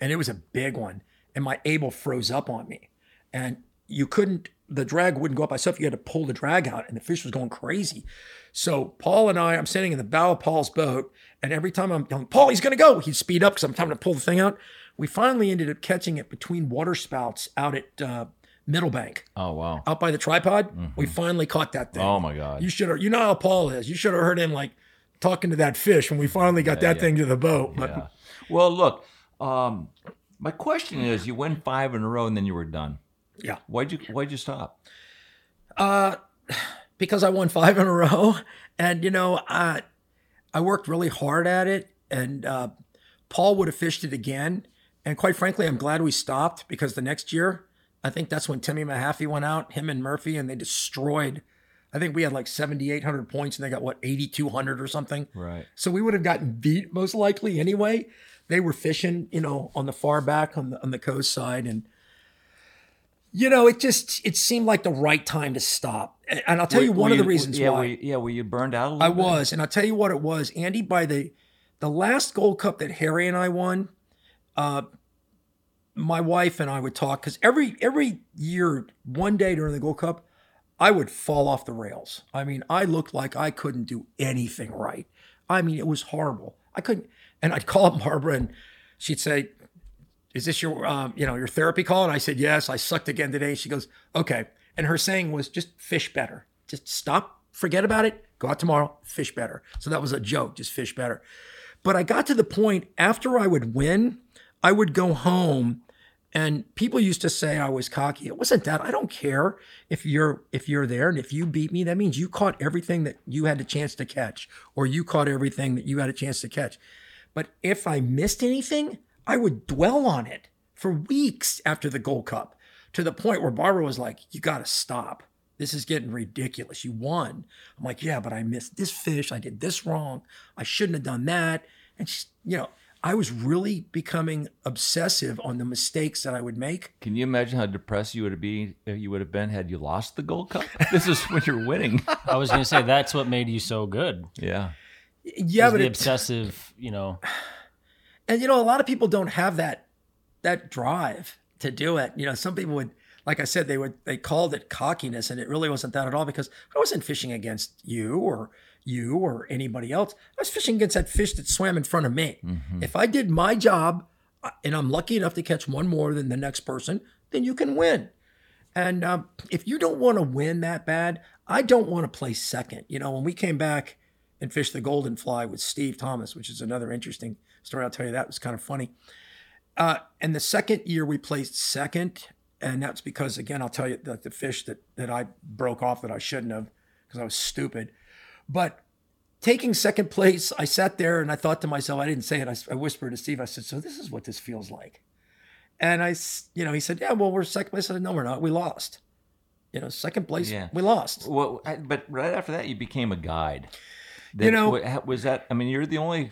and it was a big one. And my Abel froze up on me, and you couldn't. The drag wouldn't go up by itself. You had to pull the drag out, and the fish was going crazy. So Paul and I, I'm sitting in the bow of Paul's boat, and every time I'm telling Paul he's going to go, he'd speed up because I'm trying to pull the thing out. We finally ended up catching it between water spouts out at uh, Middlebank, Oh, wow. out by the tripod. We finally caught that thing. Oh, my God. You should have. You know how Paul is. You should have heard him like talking to that fish when we finally got that thing to the boat. But Yeah. Well, look, um, my question is: you win five in a row, and then you were done. Yeah, Why'd you Why'd you stop? uh, because I won five in a row, and you know, I I worked really hard at it, and uh, Paul would have fished it again. And quite frankly, I'm glad we stopped because the next year, I think that's when Timmy Mahaffey went out, him and Murphy, and they destroyed. I think we had like 7,800 points, and they got what 8,200 or something. Right. So we would have gotten beat most likely anyway. They were fishing, you know, on the far back on the on the coast side, and you know, it just it seemed like the right time to stop. And- I'll tell you one were of the you- reasons yeah, why. Were you, yeah, were you burned out a little I bit? was, and I'll tell you what it was, Andy. By the the last Gold Cup that Harry and I won, uh, my wife and I would talk because every every year, one day during the Gold Cup, I would fall off the rails. I mean, I looked like I couldn't do anything right. I mean, it was horrible. I couldn't, and I'd call up Barbara, and she'd say, "Is this your, um, you know, your therapy call?" And I said, "Yes." I sucked again today. She goes, "Okay," and her saying was, "Just fish better. Just stop, forget about it. Go out tomorrow, fish better." So that was a joke, just fish better. But I got to the point after I would win, I would go home and people used to say I was cocky. It wasn't that. I don't care if you're if you're there and if you beat me, that means you caught everything that you had a chance to catch or you caught everything that you had a chance to catch. But if I missed anything, I would dwell on it for weeks after the Gold Cup to the point where Barbara was like, "You got to stop. This is getting ridiculous. You won." I'm like, "Yeah, but I missed this fish. I did this wrong. I shouldn't have done that." And she, you know, I was really becoming obsessive on the mistakes that I would make. Can you imagine how depressed you would be? uh, You would have been had you lost the Gold Cup. (laughs) this is when you're winning. (laughs) I was gonna say that's what made you so good. yeah. Yeah, is but the it, obsessive, you know. And you know, a lot of people don't have that that drive to do it. You know, some people would, like I said, they would they called it cockiness, and it really wasn't that at all because I wasn't fishing against you or you or anybody else. I was fishing against that fish that swam in front of me. If I did my job, uh, and I'm lucky enough to catch one more than the next person, then you can win. And um, if you don't want to win that bad, I don't want to play second. You know, when we came back and fished the Golden Fly with Steve Thomas, which is another interesting story, I'll tell you that was kind of funny. Uh, and the second year we placed second, and that's because again I'll tell you that the fish that that I broke off that I shouldn't have because I was stupid. But taking second place, I sat there and I thought to myself, I didn't say it. I, I whispered to Steve. I said, "So this is what this feels like." And I, you know, he said, "Yeah, well, we're second place." I said, "No, we're not. We lost." You know, second place, Yeah. we lost. Well, but right after that, you became a guide. You know- was that? I mean, you're the only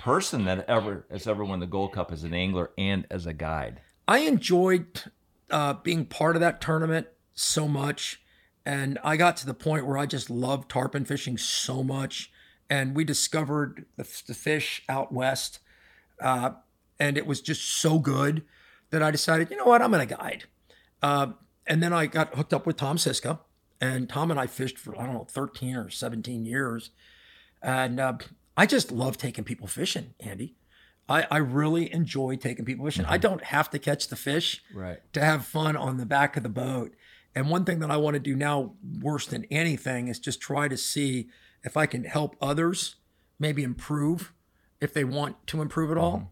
person that ever has ever won the Gold Cup as an angler and as a guide. I enjoyed uh, being part of that tournament so much. And I got to the point where I just loved tarpon fishing so much. And we discovered the, the fish out west. Uh, and it was just so good that I decided, you know what, I'm going to guide. Uh, and then I got hooked up with Tom Siska. And Tom and I fished for, I don't know, 13 or 17 years. And uh, I just love taking people fishing, Andy. I, I really enjoy taking people fishing. I mm-hmm. don't have to catch the fish Right. to have fun on the back of the boat. And one thing that I want to do now, worse than anything, is just try to see if I can help others maybe improve if they want to improve at all, mm-hmm.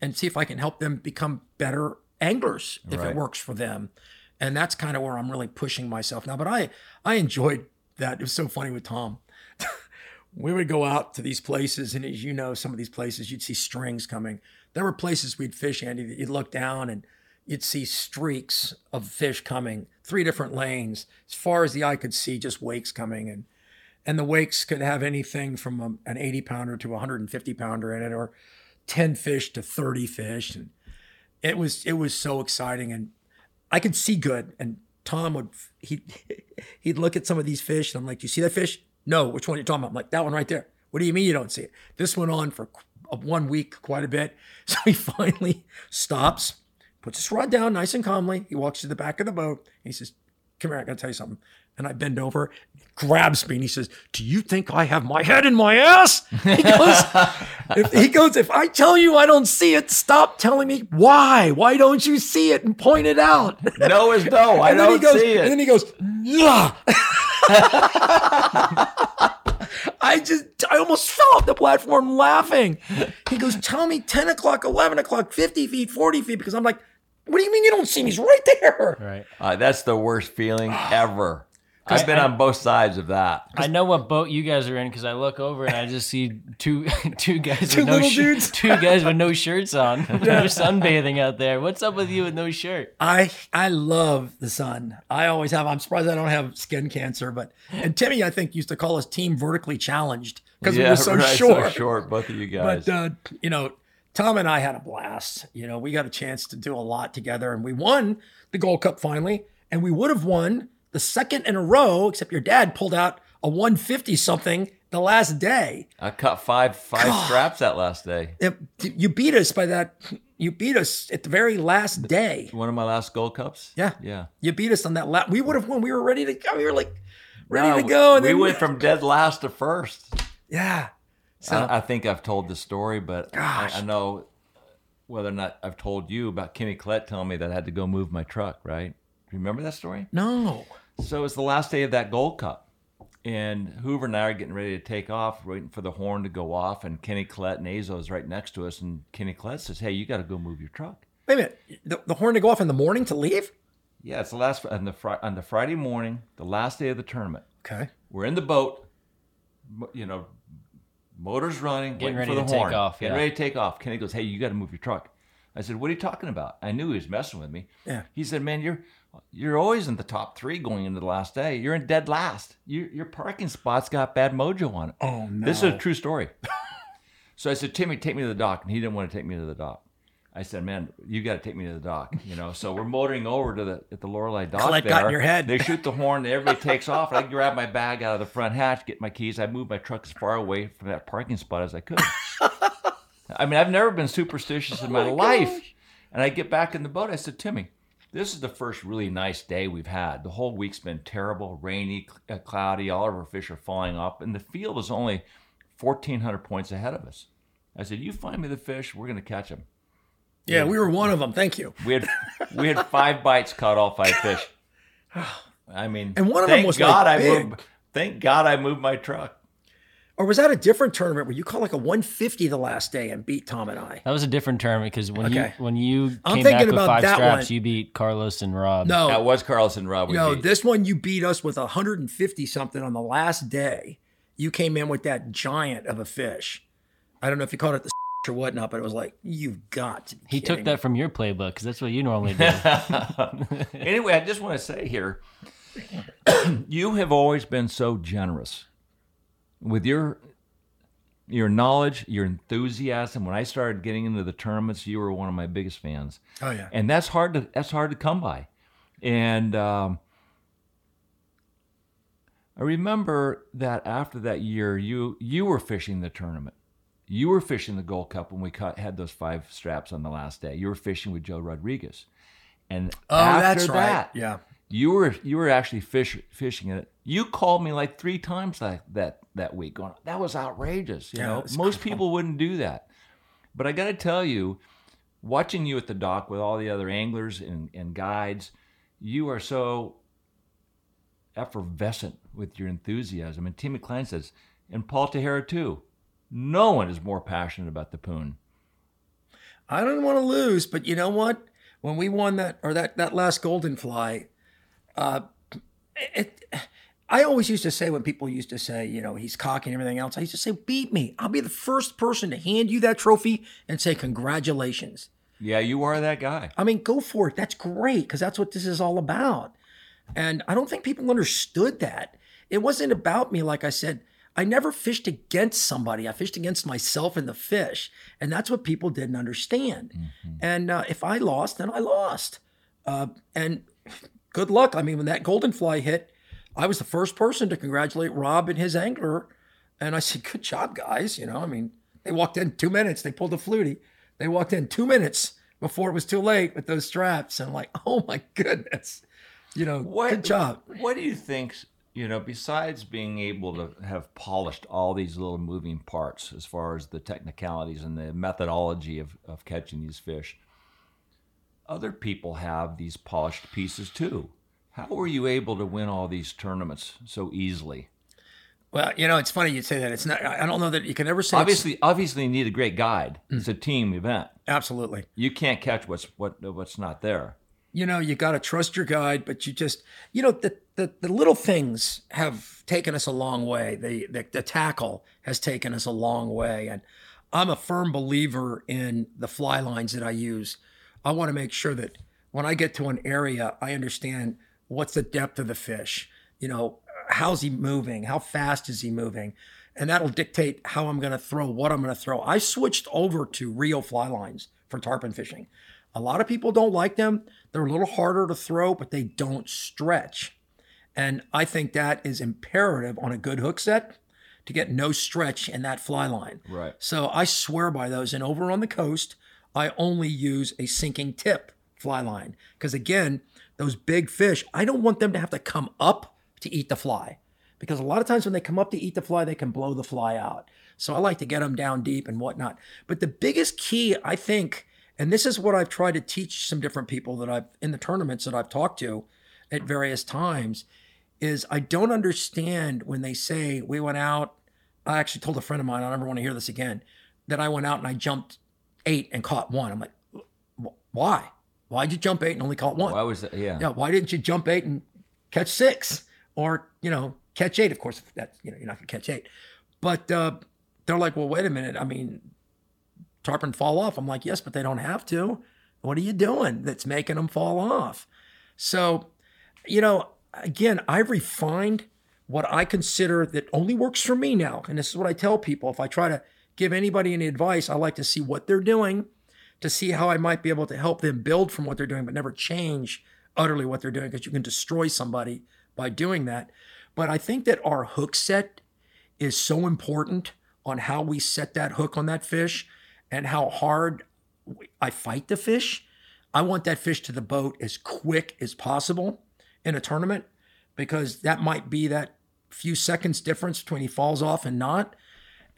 and see if I can help them become better anglers if Right. it works for them. And that's kind of where I'm really pushing myself now. But I I enjoyed that. It was so funny with Tom. We would go out to these places, and as you know, some of these places you'd see strings coming. There were places we'd fish, Andy, that you'd look down and you'd see streaks of fish coming, three different lanes, as far as the eye could see, just wakes coming, and and the wakes could have anything from a, an 80 pounder to a 150 pounder in it, or 10 fish to 30 fish, and it was it was so exciting, and I could see good, and Tom would (laughs) he he'd look at some of these fish, and I'm like, you see that fish? No, which one are you talking about?" I'm like, "That one right there." What do you mean you don't see it? This went on for uh, one week, quite a bit. (laughs) So he finally stops, puts his rod down nice and calmly. He walks to the back of the boat. And he says, Come here, I gotta tell you something. And I bend over, grabs me, and he says, Do you think I have my head in my ass? He (laughs) goes, if, he goes, if I tell you I don't see it, stop telling me why. Why don't you see it and point it out? No is no. (laughs) I don't goes, see And then he goes, yeah. I just, I almost fell off the platform laughing. He goes, tell me 10 o'clock, 11 o'clock, 50 feet, 40 feet, because I'm like, what do you mean you don't see me? He's right there. Right. Uh, that's the worst feeling ever. I've been I- on both sides of that. I know what boat you guys are in because I look over and I just see two (laughs) two guys Two with no little shi- dudes. (laughs) two guys with no shirts on. (laughs) They're sunbathing out there. What's up with you with no shirt? I I love the sun. I always have. I'm surprised I don't have skin cancer. But and Timmy, I think used to call us team vertically challenged because we yeah, were so right, short. So short, both of you guys. But uh, you know, Tom and I had a blast. You know, we got a chance to do a lot together, and we won the Gold Cup finally. And we would have won the second in a row, except your dad pulled out a 150 something the last day. I cut five five straps that last day. It- you beat us by that. You beat us at the very last day. One of my last Gold Cups. Yeah. Yeah. You beat us on that last. We would have won. We were ready to go. We were like ready No, to go. And we went from dead last to first. yeah. So I, I think I've told the story, but I, I know whether or not I've told you about Kenny Collette telling me that I had to go move my truck. Right? Remember that story? no. So it's the last day of that Gold Cup, and Hoover and I are getting ready to take off, waiting for the horn to go off, and Kenny Collette and Azo is right next to us, and Kenny Collette says, "Hey, you got to go move your truck." Wait a minute. The, the horn to go off in the morning to leave. Yeah, it's the last on the Fri- on the Friday morning, the last day of the tournament. Okay. We're in the boat, you know, motors running, Getting waiting ready for the to take horn, off, getting yeah. ready to take off. Kenny goes, "Hey, you got to move your truck." I said, "What are you talking about?" I knew he was messing with me. Yeah. He said, "Man, you're you're always in the top three going into the last day. You're in dead last. You, your parking spot's got bad mojo on it." Oh no. This is a true story. (laughs) so I said, Timmy, take me to the dock. And he didn't want to take me to the dock. I said, man, you got to take me to the dock. You know, so we're motoring over to the at the Lorelei dock. Colette there. got in your head. They shoot the horn. Everybody (laughs) takes off. I grab my bag out of the front hatch, get my keys. I move my truck as far away from that parking spot as I could. (laughs) I mean, I've never been superstitious in my, oh life. And I get back in the boat. I said, Timmy, this is the first really nice day we've had. The whole week's been terrible, rainy, uh, cloudy. All of our fish are falling off, and the field is only 1,400 points ahead of us. I said, "You find me the fish, we're going to catch them." yeah, we were one of them. Thank you. We had we had (laughs) five bites, caught all five fish. (sighs) I mean, And one of them thank was, God like, I big. moved. Thank God I moved my truck. Or was that a different tournament where you caught like a 150 the last day and beat Tom and I? That was a different tournament because when Okay. you when you I'm came thinking back with about five that straps, one. you beat Carlos and Rob. No, That was Carlos and Rob. we no. beat. This one you beat us with 150 something on the last day. You came in with that giant of a fish. I don't know if you caught it the (laughs) or whatnot, but it was like you've got. To be he took kidding that from your playbook because that's what you normally do. (laughs) anyway, I just want to say here, (coughs) you have always been so generous with your your knowledge, your enthusiasm. When I started getting into the tournaments, you were one of my biggest fans, Oh yeah. and that's hard to that's hard to come by. And um, I remember that after that year, you you were fishing the tournament. You were fishing the Gold Cup when we caught, had those five straps on the last day. You were fishing with Joe Rodriguez, and Oh, after that's right. that, Yeah. You were you were actually fish, fishing it. You called me like three times that that that week, going, "That was outrageous." You Yeah, know, most people wouldn't do that. But I got to tell you, watching you at the dock with all the other anglers and, and guides, you are so effervescent with your enthusiasm. And Tim McClain says, and Paul Tejera too. No one is more passionate about the poon. I don't want to lose, but you know what? When we won that or that that last golden fly, uh, it, I always used to say when people used to say, you know, he's cocky and everything else, I used to say, beat me. I'll be the first person to hand you that trophy and say congratulations. Yeah, you are that guy. I mean, go for it. That's great because that's what this is all about. And I don't think people understood that. It wasn't about me, like I said. I never fished against somebody. I fished against myself and the fish. And that's what people didn't understand. And uh, if I lost, then I lost. Uh, and good luck. I mean, when that golden fly hit, I was the first person to congratulate Rob and his angler. And I said, good job, guys. You know, I mean, they walked in two minutes, they pulled the flutie. They walked in two minutes before it was too late with those straps. And I'm like, (laughs) oh my goodness. You know, good job. What do you think, you know, besides being able to have polished all these little moving parts as far as the technicalities and the methodology of, of catching these fish, other people have these polished pieces too. How were you able to win all these tournaments so easily? Well, you know, it's funny you say that. It's not. I don't know that you can ever say. Obviously, obviously, you need a great guide. It's a team event. absolutely. You can't catch what's what what's not there. you know you got to trust your guide but you just you know the, the the little things have taken us a long way the, the the tackle has taken us a long way and i'm a firm believer in the fly lines that i use i want to make sure that when i get to an area i understand what's the depth of the fish you know how's he moving how fast is he moving and that'll dictate how i'm going to throw what i'm going to throw i switched over to rio fly lines for tarpon fishing a lot of people don't like them. They're a little harder to throw, but they don't stretch. And I think that is imperative on a good hook set to get no stretch in that fly line. Right. So I swear by those. And over on the coast, I only use a sinking tip fly line. Because again, those big fish, I don't want them to have to come up to eat the fly. Because a lot of times when they come up to eat the fly, they can blow the fly out. So I like to get them down deep and whatnot. But the biggest key, I think, and this is what I've tried to teach some different people that I've in the tournaments that I've talked to at various times, is I don't understand when they say we went out. I actually told a friend of mine, I never want to hear this again, that I went out and I jumped eight and caught one. I'm like, why? Why'd you jump eight and only caught one? Why was that? Yeah. Yeah, why didn't you jump eight and catch six? Or, you know, catch eight? Of course, that you know, you're not gonna catch eight. But uh, they're like, well, wait a minute. I mean, tarpon fall off. I'm like, yes, but they don't have to. What are you doing that's making them fall off? So, you know, again, I've refined what I consider that only works for me now. And this is what I tell people. If I try to give anybody any advice, I like to see what they're doing to see how I might be able to help them build from what they're doing, but never change utterly what they're doing because you can destroy somebody by doing that. But I think that our hook set is so important on how we set that hook on that fish and how hard I fight the fish. I want that fish to the boat as quick as possible in a tournament because that might be that few seconds difference between he falls off and not.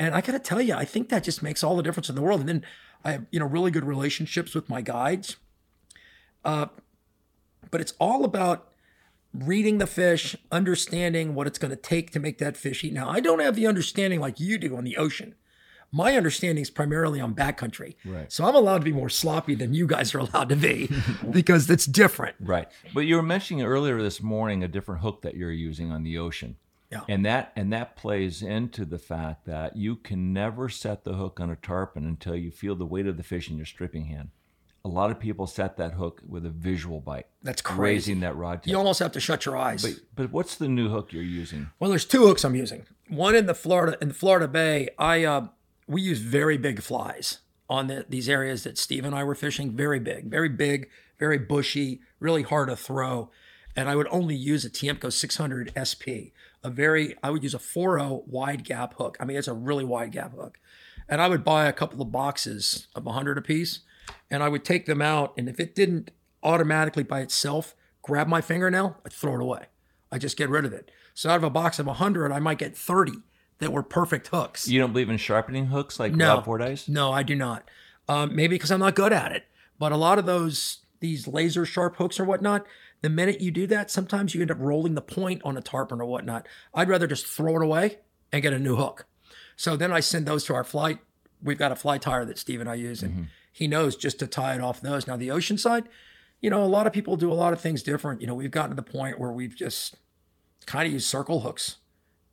And I got to tell you, I think that just makes all the difference in the world. And then I have, you know, really good relationships with my guides. Uh, but it's all about reading the fish, understanding what it's going to take to make that fish eat. Now, I don't have the understanding like you do on the ocean. My understanding is primarily on backcountry. Right. So I'm allowed to be more sloppy than you guys are allowed to be (laughs) because it's different. Right. But you were mentioning earlier this morning a different hook that you're using on the ocean. Yeah. And that and that plays into the fact that you can never set the hook on a tarpon until you feel the weight of the fish in your stripping hand. A lot of people set that hook with a visual bite. That's crazy. Raising that rod tip. You almost have to shut your eyes. But but what's the new hook you're using? Well, there's two hooks I'm using. One in the Florida in the Florida Bay. I uh, we use very big flies on the, these areas that Steve and I were fishing. Very big, very big, very bushy, really hard to throw. And I would only use a Tiemco 600 SP. A very I would use a 4.0 wide gap hook. I mean, it's a really wide gap hook. And I would buy a couple of boxes of 100 apiece, and I would take them out. And if it didn't automatically by itself grab my fingernail, I'd throw it away. I just get rid of it. So out of a box of 100, I might get 30 that were perfect hooks. You don't believe in sharpening hooks like No. Rob Fordyce? No, I do not. Um, maybe because I'm not good at it. But a lot of those these laser sharp hooks or whatnot, the minute you do that, sometimes you end up rolling the point on a tarpon or whatnot. I'd rather just throw it away and get a new hook. So then I send those to our flight. We've got a fly tire that Steve and I use, and he knows just to tie it off those. Now the ocean side, you know, a lot of people do a lot of things different. You know, we've gotten to the point where we've just kind of used circle hooks,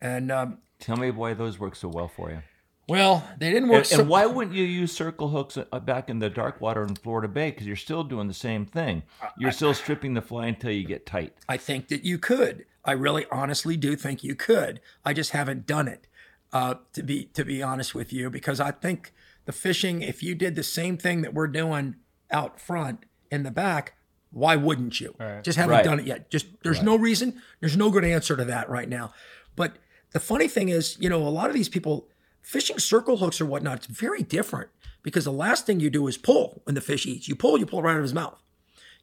and um, Tell me why those work so well for you. Well, they didn't work. And, so- and why wouldn't you use circle hooks uh, back in the dark water in Florida Bay? Because you're still doing the same thing. You're still stripping the fly until you get tight. I think that you could. I really honestly do think you could. I just haven't done it. Uh, to be to be honest with you, because I think the fishing, if you did the same thing that we're doing out front in the back, why wouldn't you? Just haven't Right. done it yet. Just there's no reason. There's no good answer to that right now. But the funny thing is, you know, a lot of these people fishing circle hooks or whatnot, it's very different because the last thing you do is pull when the fish eats. You pull, you pull right out of his mouth.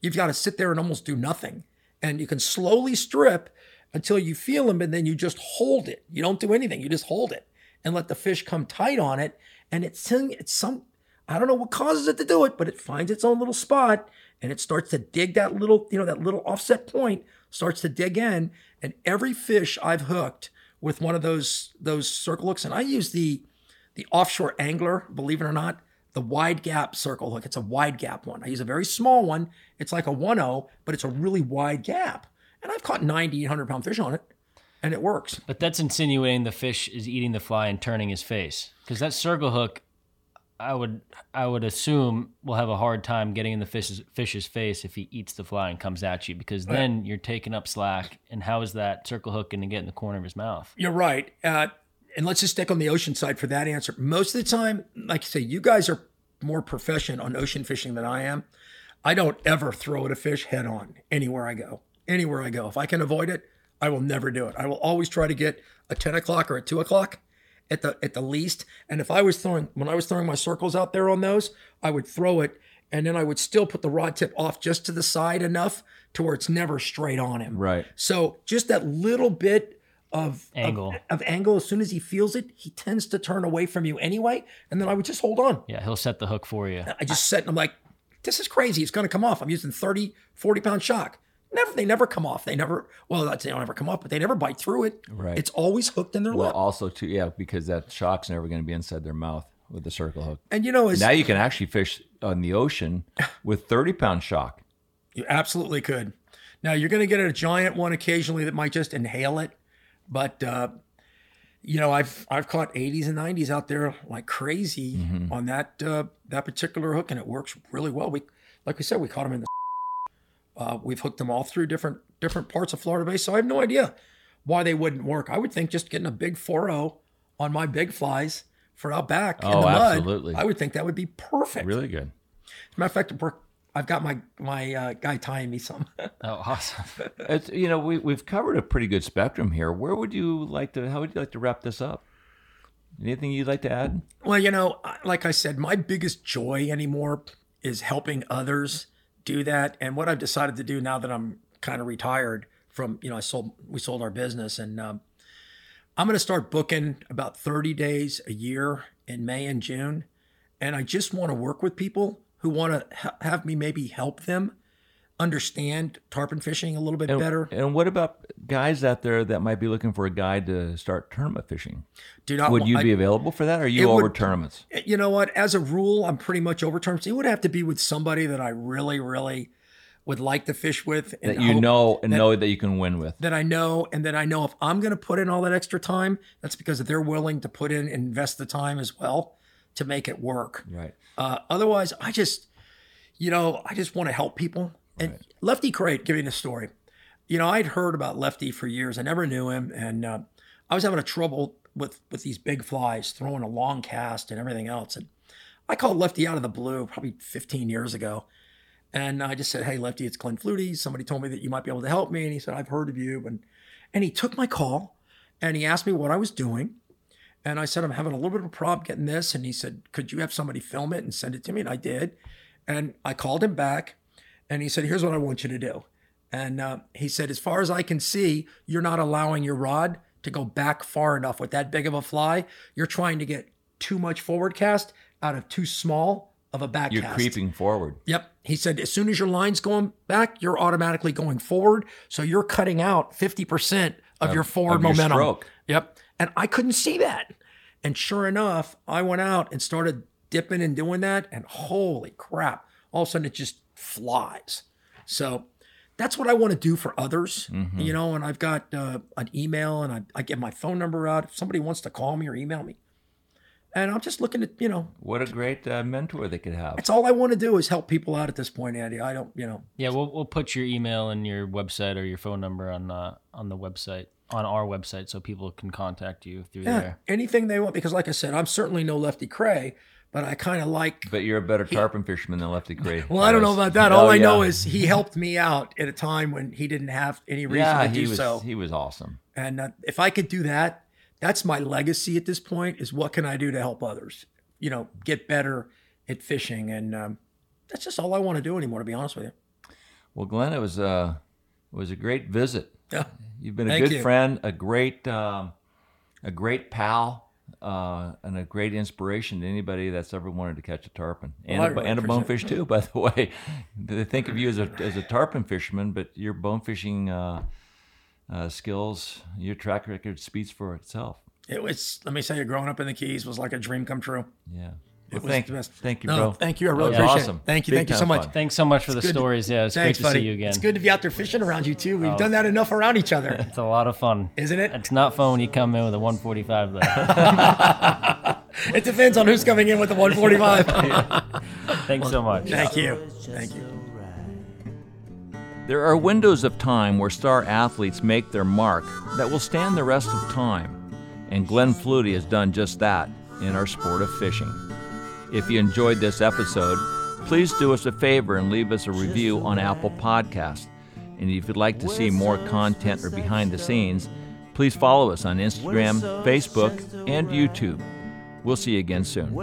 You've got to sit there and almost do nothing. And you can slowly strip until you feel him, and then you just hold it. You don't do anything. You just hold it and let the fish come tight on it. And it's it's some I don't know what causes it to do it, but it finds its own little spot and it starts to dig that little, you know, that little offset point starts to dig in. And every fish I've hooked with one of those those circle hooks, and I use the the offshore angler. Believe it or not, the wide gap circle hook. It's a wide gap one. I use a very small one. It's like a 1-0, but it's a really wide gap, and I've caught 90, 100 pound fish on it, and it works. But that's insinuating the fish is eating the fly and turning his face. Because that circle hook, I would I would assume will have a hard time getting in the fish's fish's face if he eats the fly and comes at you. Because then you're taking up slack. And how is that circle hook going to get in the corner of his mouth? You're right. Uh, and let's just stick on the ocean side for that answer. Most of the time, like I say, you guys are more proficient on ocean fishing than I am. I don't ever throw at a fish head on anywhere I go. Anywhere I go. If I can avoid it, I will never do it. I will always try to get a 10 o'clock or a 2 o'clock at the at the least. And if I was throwing when I was throwing my circles out there on those, I would throw it and then I would still put the rod tip off just to the side enough to where it's never straight on him. Right. So just that little bit of Angle. Of, of angle, as soon as he feels it, he tends to turn away from you anyway. And then I would just hold on. Yeah, he'll set the hook for you. I just set and I'm like, this is crazy. It's going to come off. I'm using 30, 40 pound shock. Never, they never come off. They never, well, they don't ever come off, but they never bite through it. Right. It's always hooked in their Well, lip. also too, yeah, because that shock's never going to be inside their mouth with the circle hook. And you know, Now you can actually fish on the ocean (laughs) with 30 pound shock. You absolutely could. Now you're going to get a giant one occasionally that might just inhale it, but uh, you know I've I've caught 80s and 90s out there like crazy Mm-hmm. on that uh, that particular hook, and it works really well. We like we said, we caught them in the. Uh, we've hooked them all through different different parts of Florida Bay, so I have no idea why they wouldn't work. I would think just getting a big 4-0 on my big flies for out back in Oh, the mud, absolutely. I would think that would be perfect. Really good. As a matter of fact, I've got my my uh, guy tying me some. (laughs) Oh, awesome. It's, you know, we, we've covered a pretty good spectrum here. Where would you like to, how would you like to wrap this up? Anything you'd like to add? Well, you know, like I said, my biggest joy anymore is helping others do that. And what I've decided to do now that I'm kind of retired from, you know, I sold, we sold our business and um, I'm going to start booking about 30 days a year in May and June. And I just want to work with people who want to ha- have me maybe help them understand tarpon fishing a little bit And, better. and what about guys out there that might be looking for a guide to start tournament fishing? Do not would you I- be available for that? Or are you over would- tournaments? You know what? As a rule, I'm pretty much over tournaments. It would have to be with somebody that I really, really would like to fish with. That you know and that- know that you can win with. That I know, and that I know if I'm going to put in all that extra time, that's because they're willing to put in and invest the time as well to make it work. Right. Uh, otherwise, I just, you know, I just want to help people. And Lefty Kreh, giving a story. You know, I'd heard about Lefty for years. I never knew him, and uh, I was having a trouble with with these big flies, throwing a long cast and everything else. And I called Lefty out of the blue probably 15 years ago, and I just said, "Hey, Lefty, it's Glenn Flutie. Somebody told me that you might be able to help me." And he said, "I've heard of you," and and he took my call, and he asked me what I was doing. And I said, I'm having a little bit of a problem getting this. And he said, Could you have somebody film it and send it to me? And I did. And I called him back and he said, Here's what I want you to do. And uh, he said, As far as I can see, you're not allowing your rod to go back far enough with that big of a fly. You're trying to get too much forward cast out of too small of a back You're cast. creeping forward. Yep. He said, as soon as your line's going back, you're automatically going forward. So you're cutting out 50% of, Of- your forward of your momentum. stroke. Yep. And I couldn't see that. And sure enough, I went out and started dipping and doing that. And holy crap, all of a sudden it just flies. So that's what I want to do for others, Mm-hmm. you know. And I've got uh, an email and I, I get my phone number out if somebody wants to call me or email me. And I'm just looking at, you know, What a great uh, mentor they could have. that's all I want to do is help people out at this point, Andy. I don't, you know, Yeah, we'll we'll put your email and your website or your phone number on uh, on the website on our website so people can contact you through Yeah, there. anything they want. Because, like I said, I'm certainly no Lefty Kreh, but I kind of like. But you're a better tarpon fisherman than Lefty Kreh. (laughs) Well, I don't know about that. Oh, All I know is he helped me out at a time when he didn't have any reason yeah, to he do was so. he was awesome. And uh, if I could do that, that's my legacy at this point. Is what can I do to help others? You know, get better at fishing, and um, that's just all I want to do anymore. To be honest with you. Well, Glenn, it was uh, it was a great visit. Yeah. You've been a Thank good you. friend, a great um, a great pal, uh, and a great inspiration to anybody that's ever wanted to catch a tarpon and, Well, a, really and a bonefish too. By the (laughs) way, they think of you as a as a tarpon fisherman, but your bonefishing uh, uh, skills. Your track record speaks for itself. It was. Let me say, growing up in the Keys was like a dream come true. Yeah. It Well, thank, the thank you, No, bro. thank you. I really appreciate awesome. it. Thank you. Big Thank you so much. fun. Thanks so much for the It's good- stories. Yeah, it's Thanks, great to buddy. see you again. It's good to be out there fishing around you too. We've Oh. done that enough around each other. It's a lot of fun, isn't it? It's not fun when you come in with a 145 though. (laughs) It depends on who's coming in with the 145. (laughs) Thanks so much. Thank you. Thank you. There are windows of time where star athletes make their mark that will stand the rest of time, and Glenn Flutie has done just that in our sport of fishing. If you enjoyed this episode, please do us a favor and leave us a review on Apple Podcast. And if you'd like to see more content or behind the scenes, please follow us on Instagram, Facebook, and YouTube. We'll see you again soon.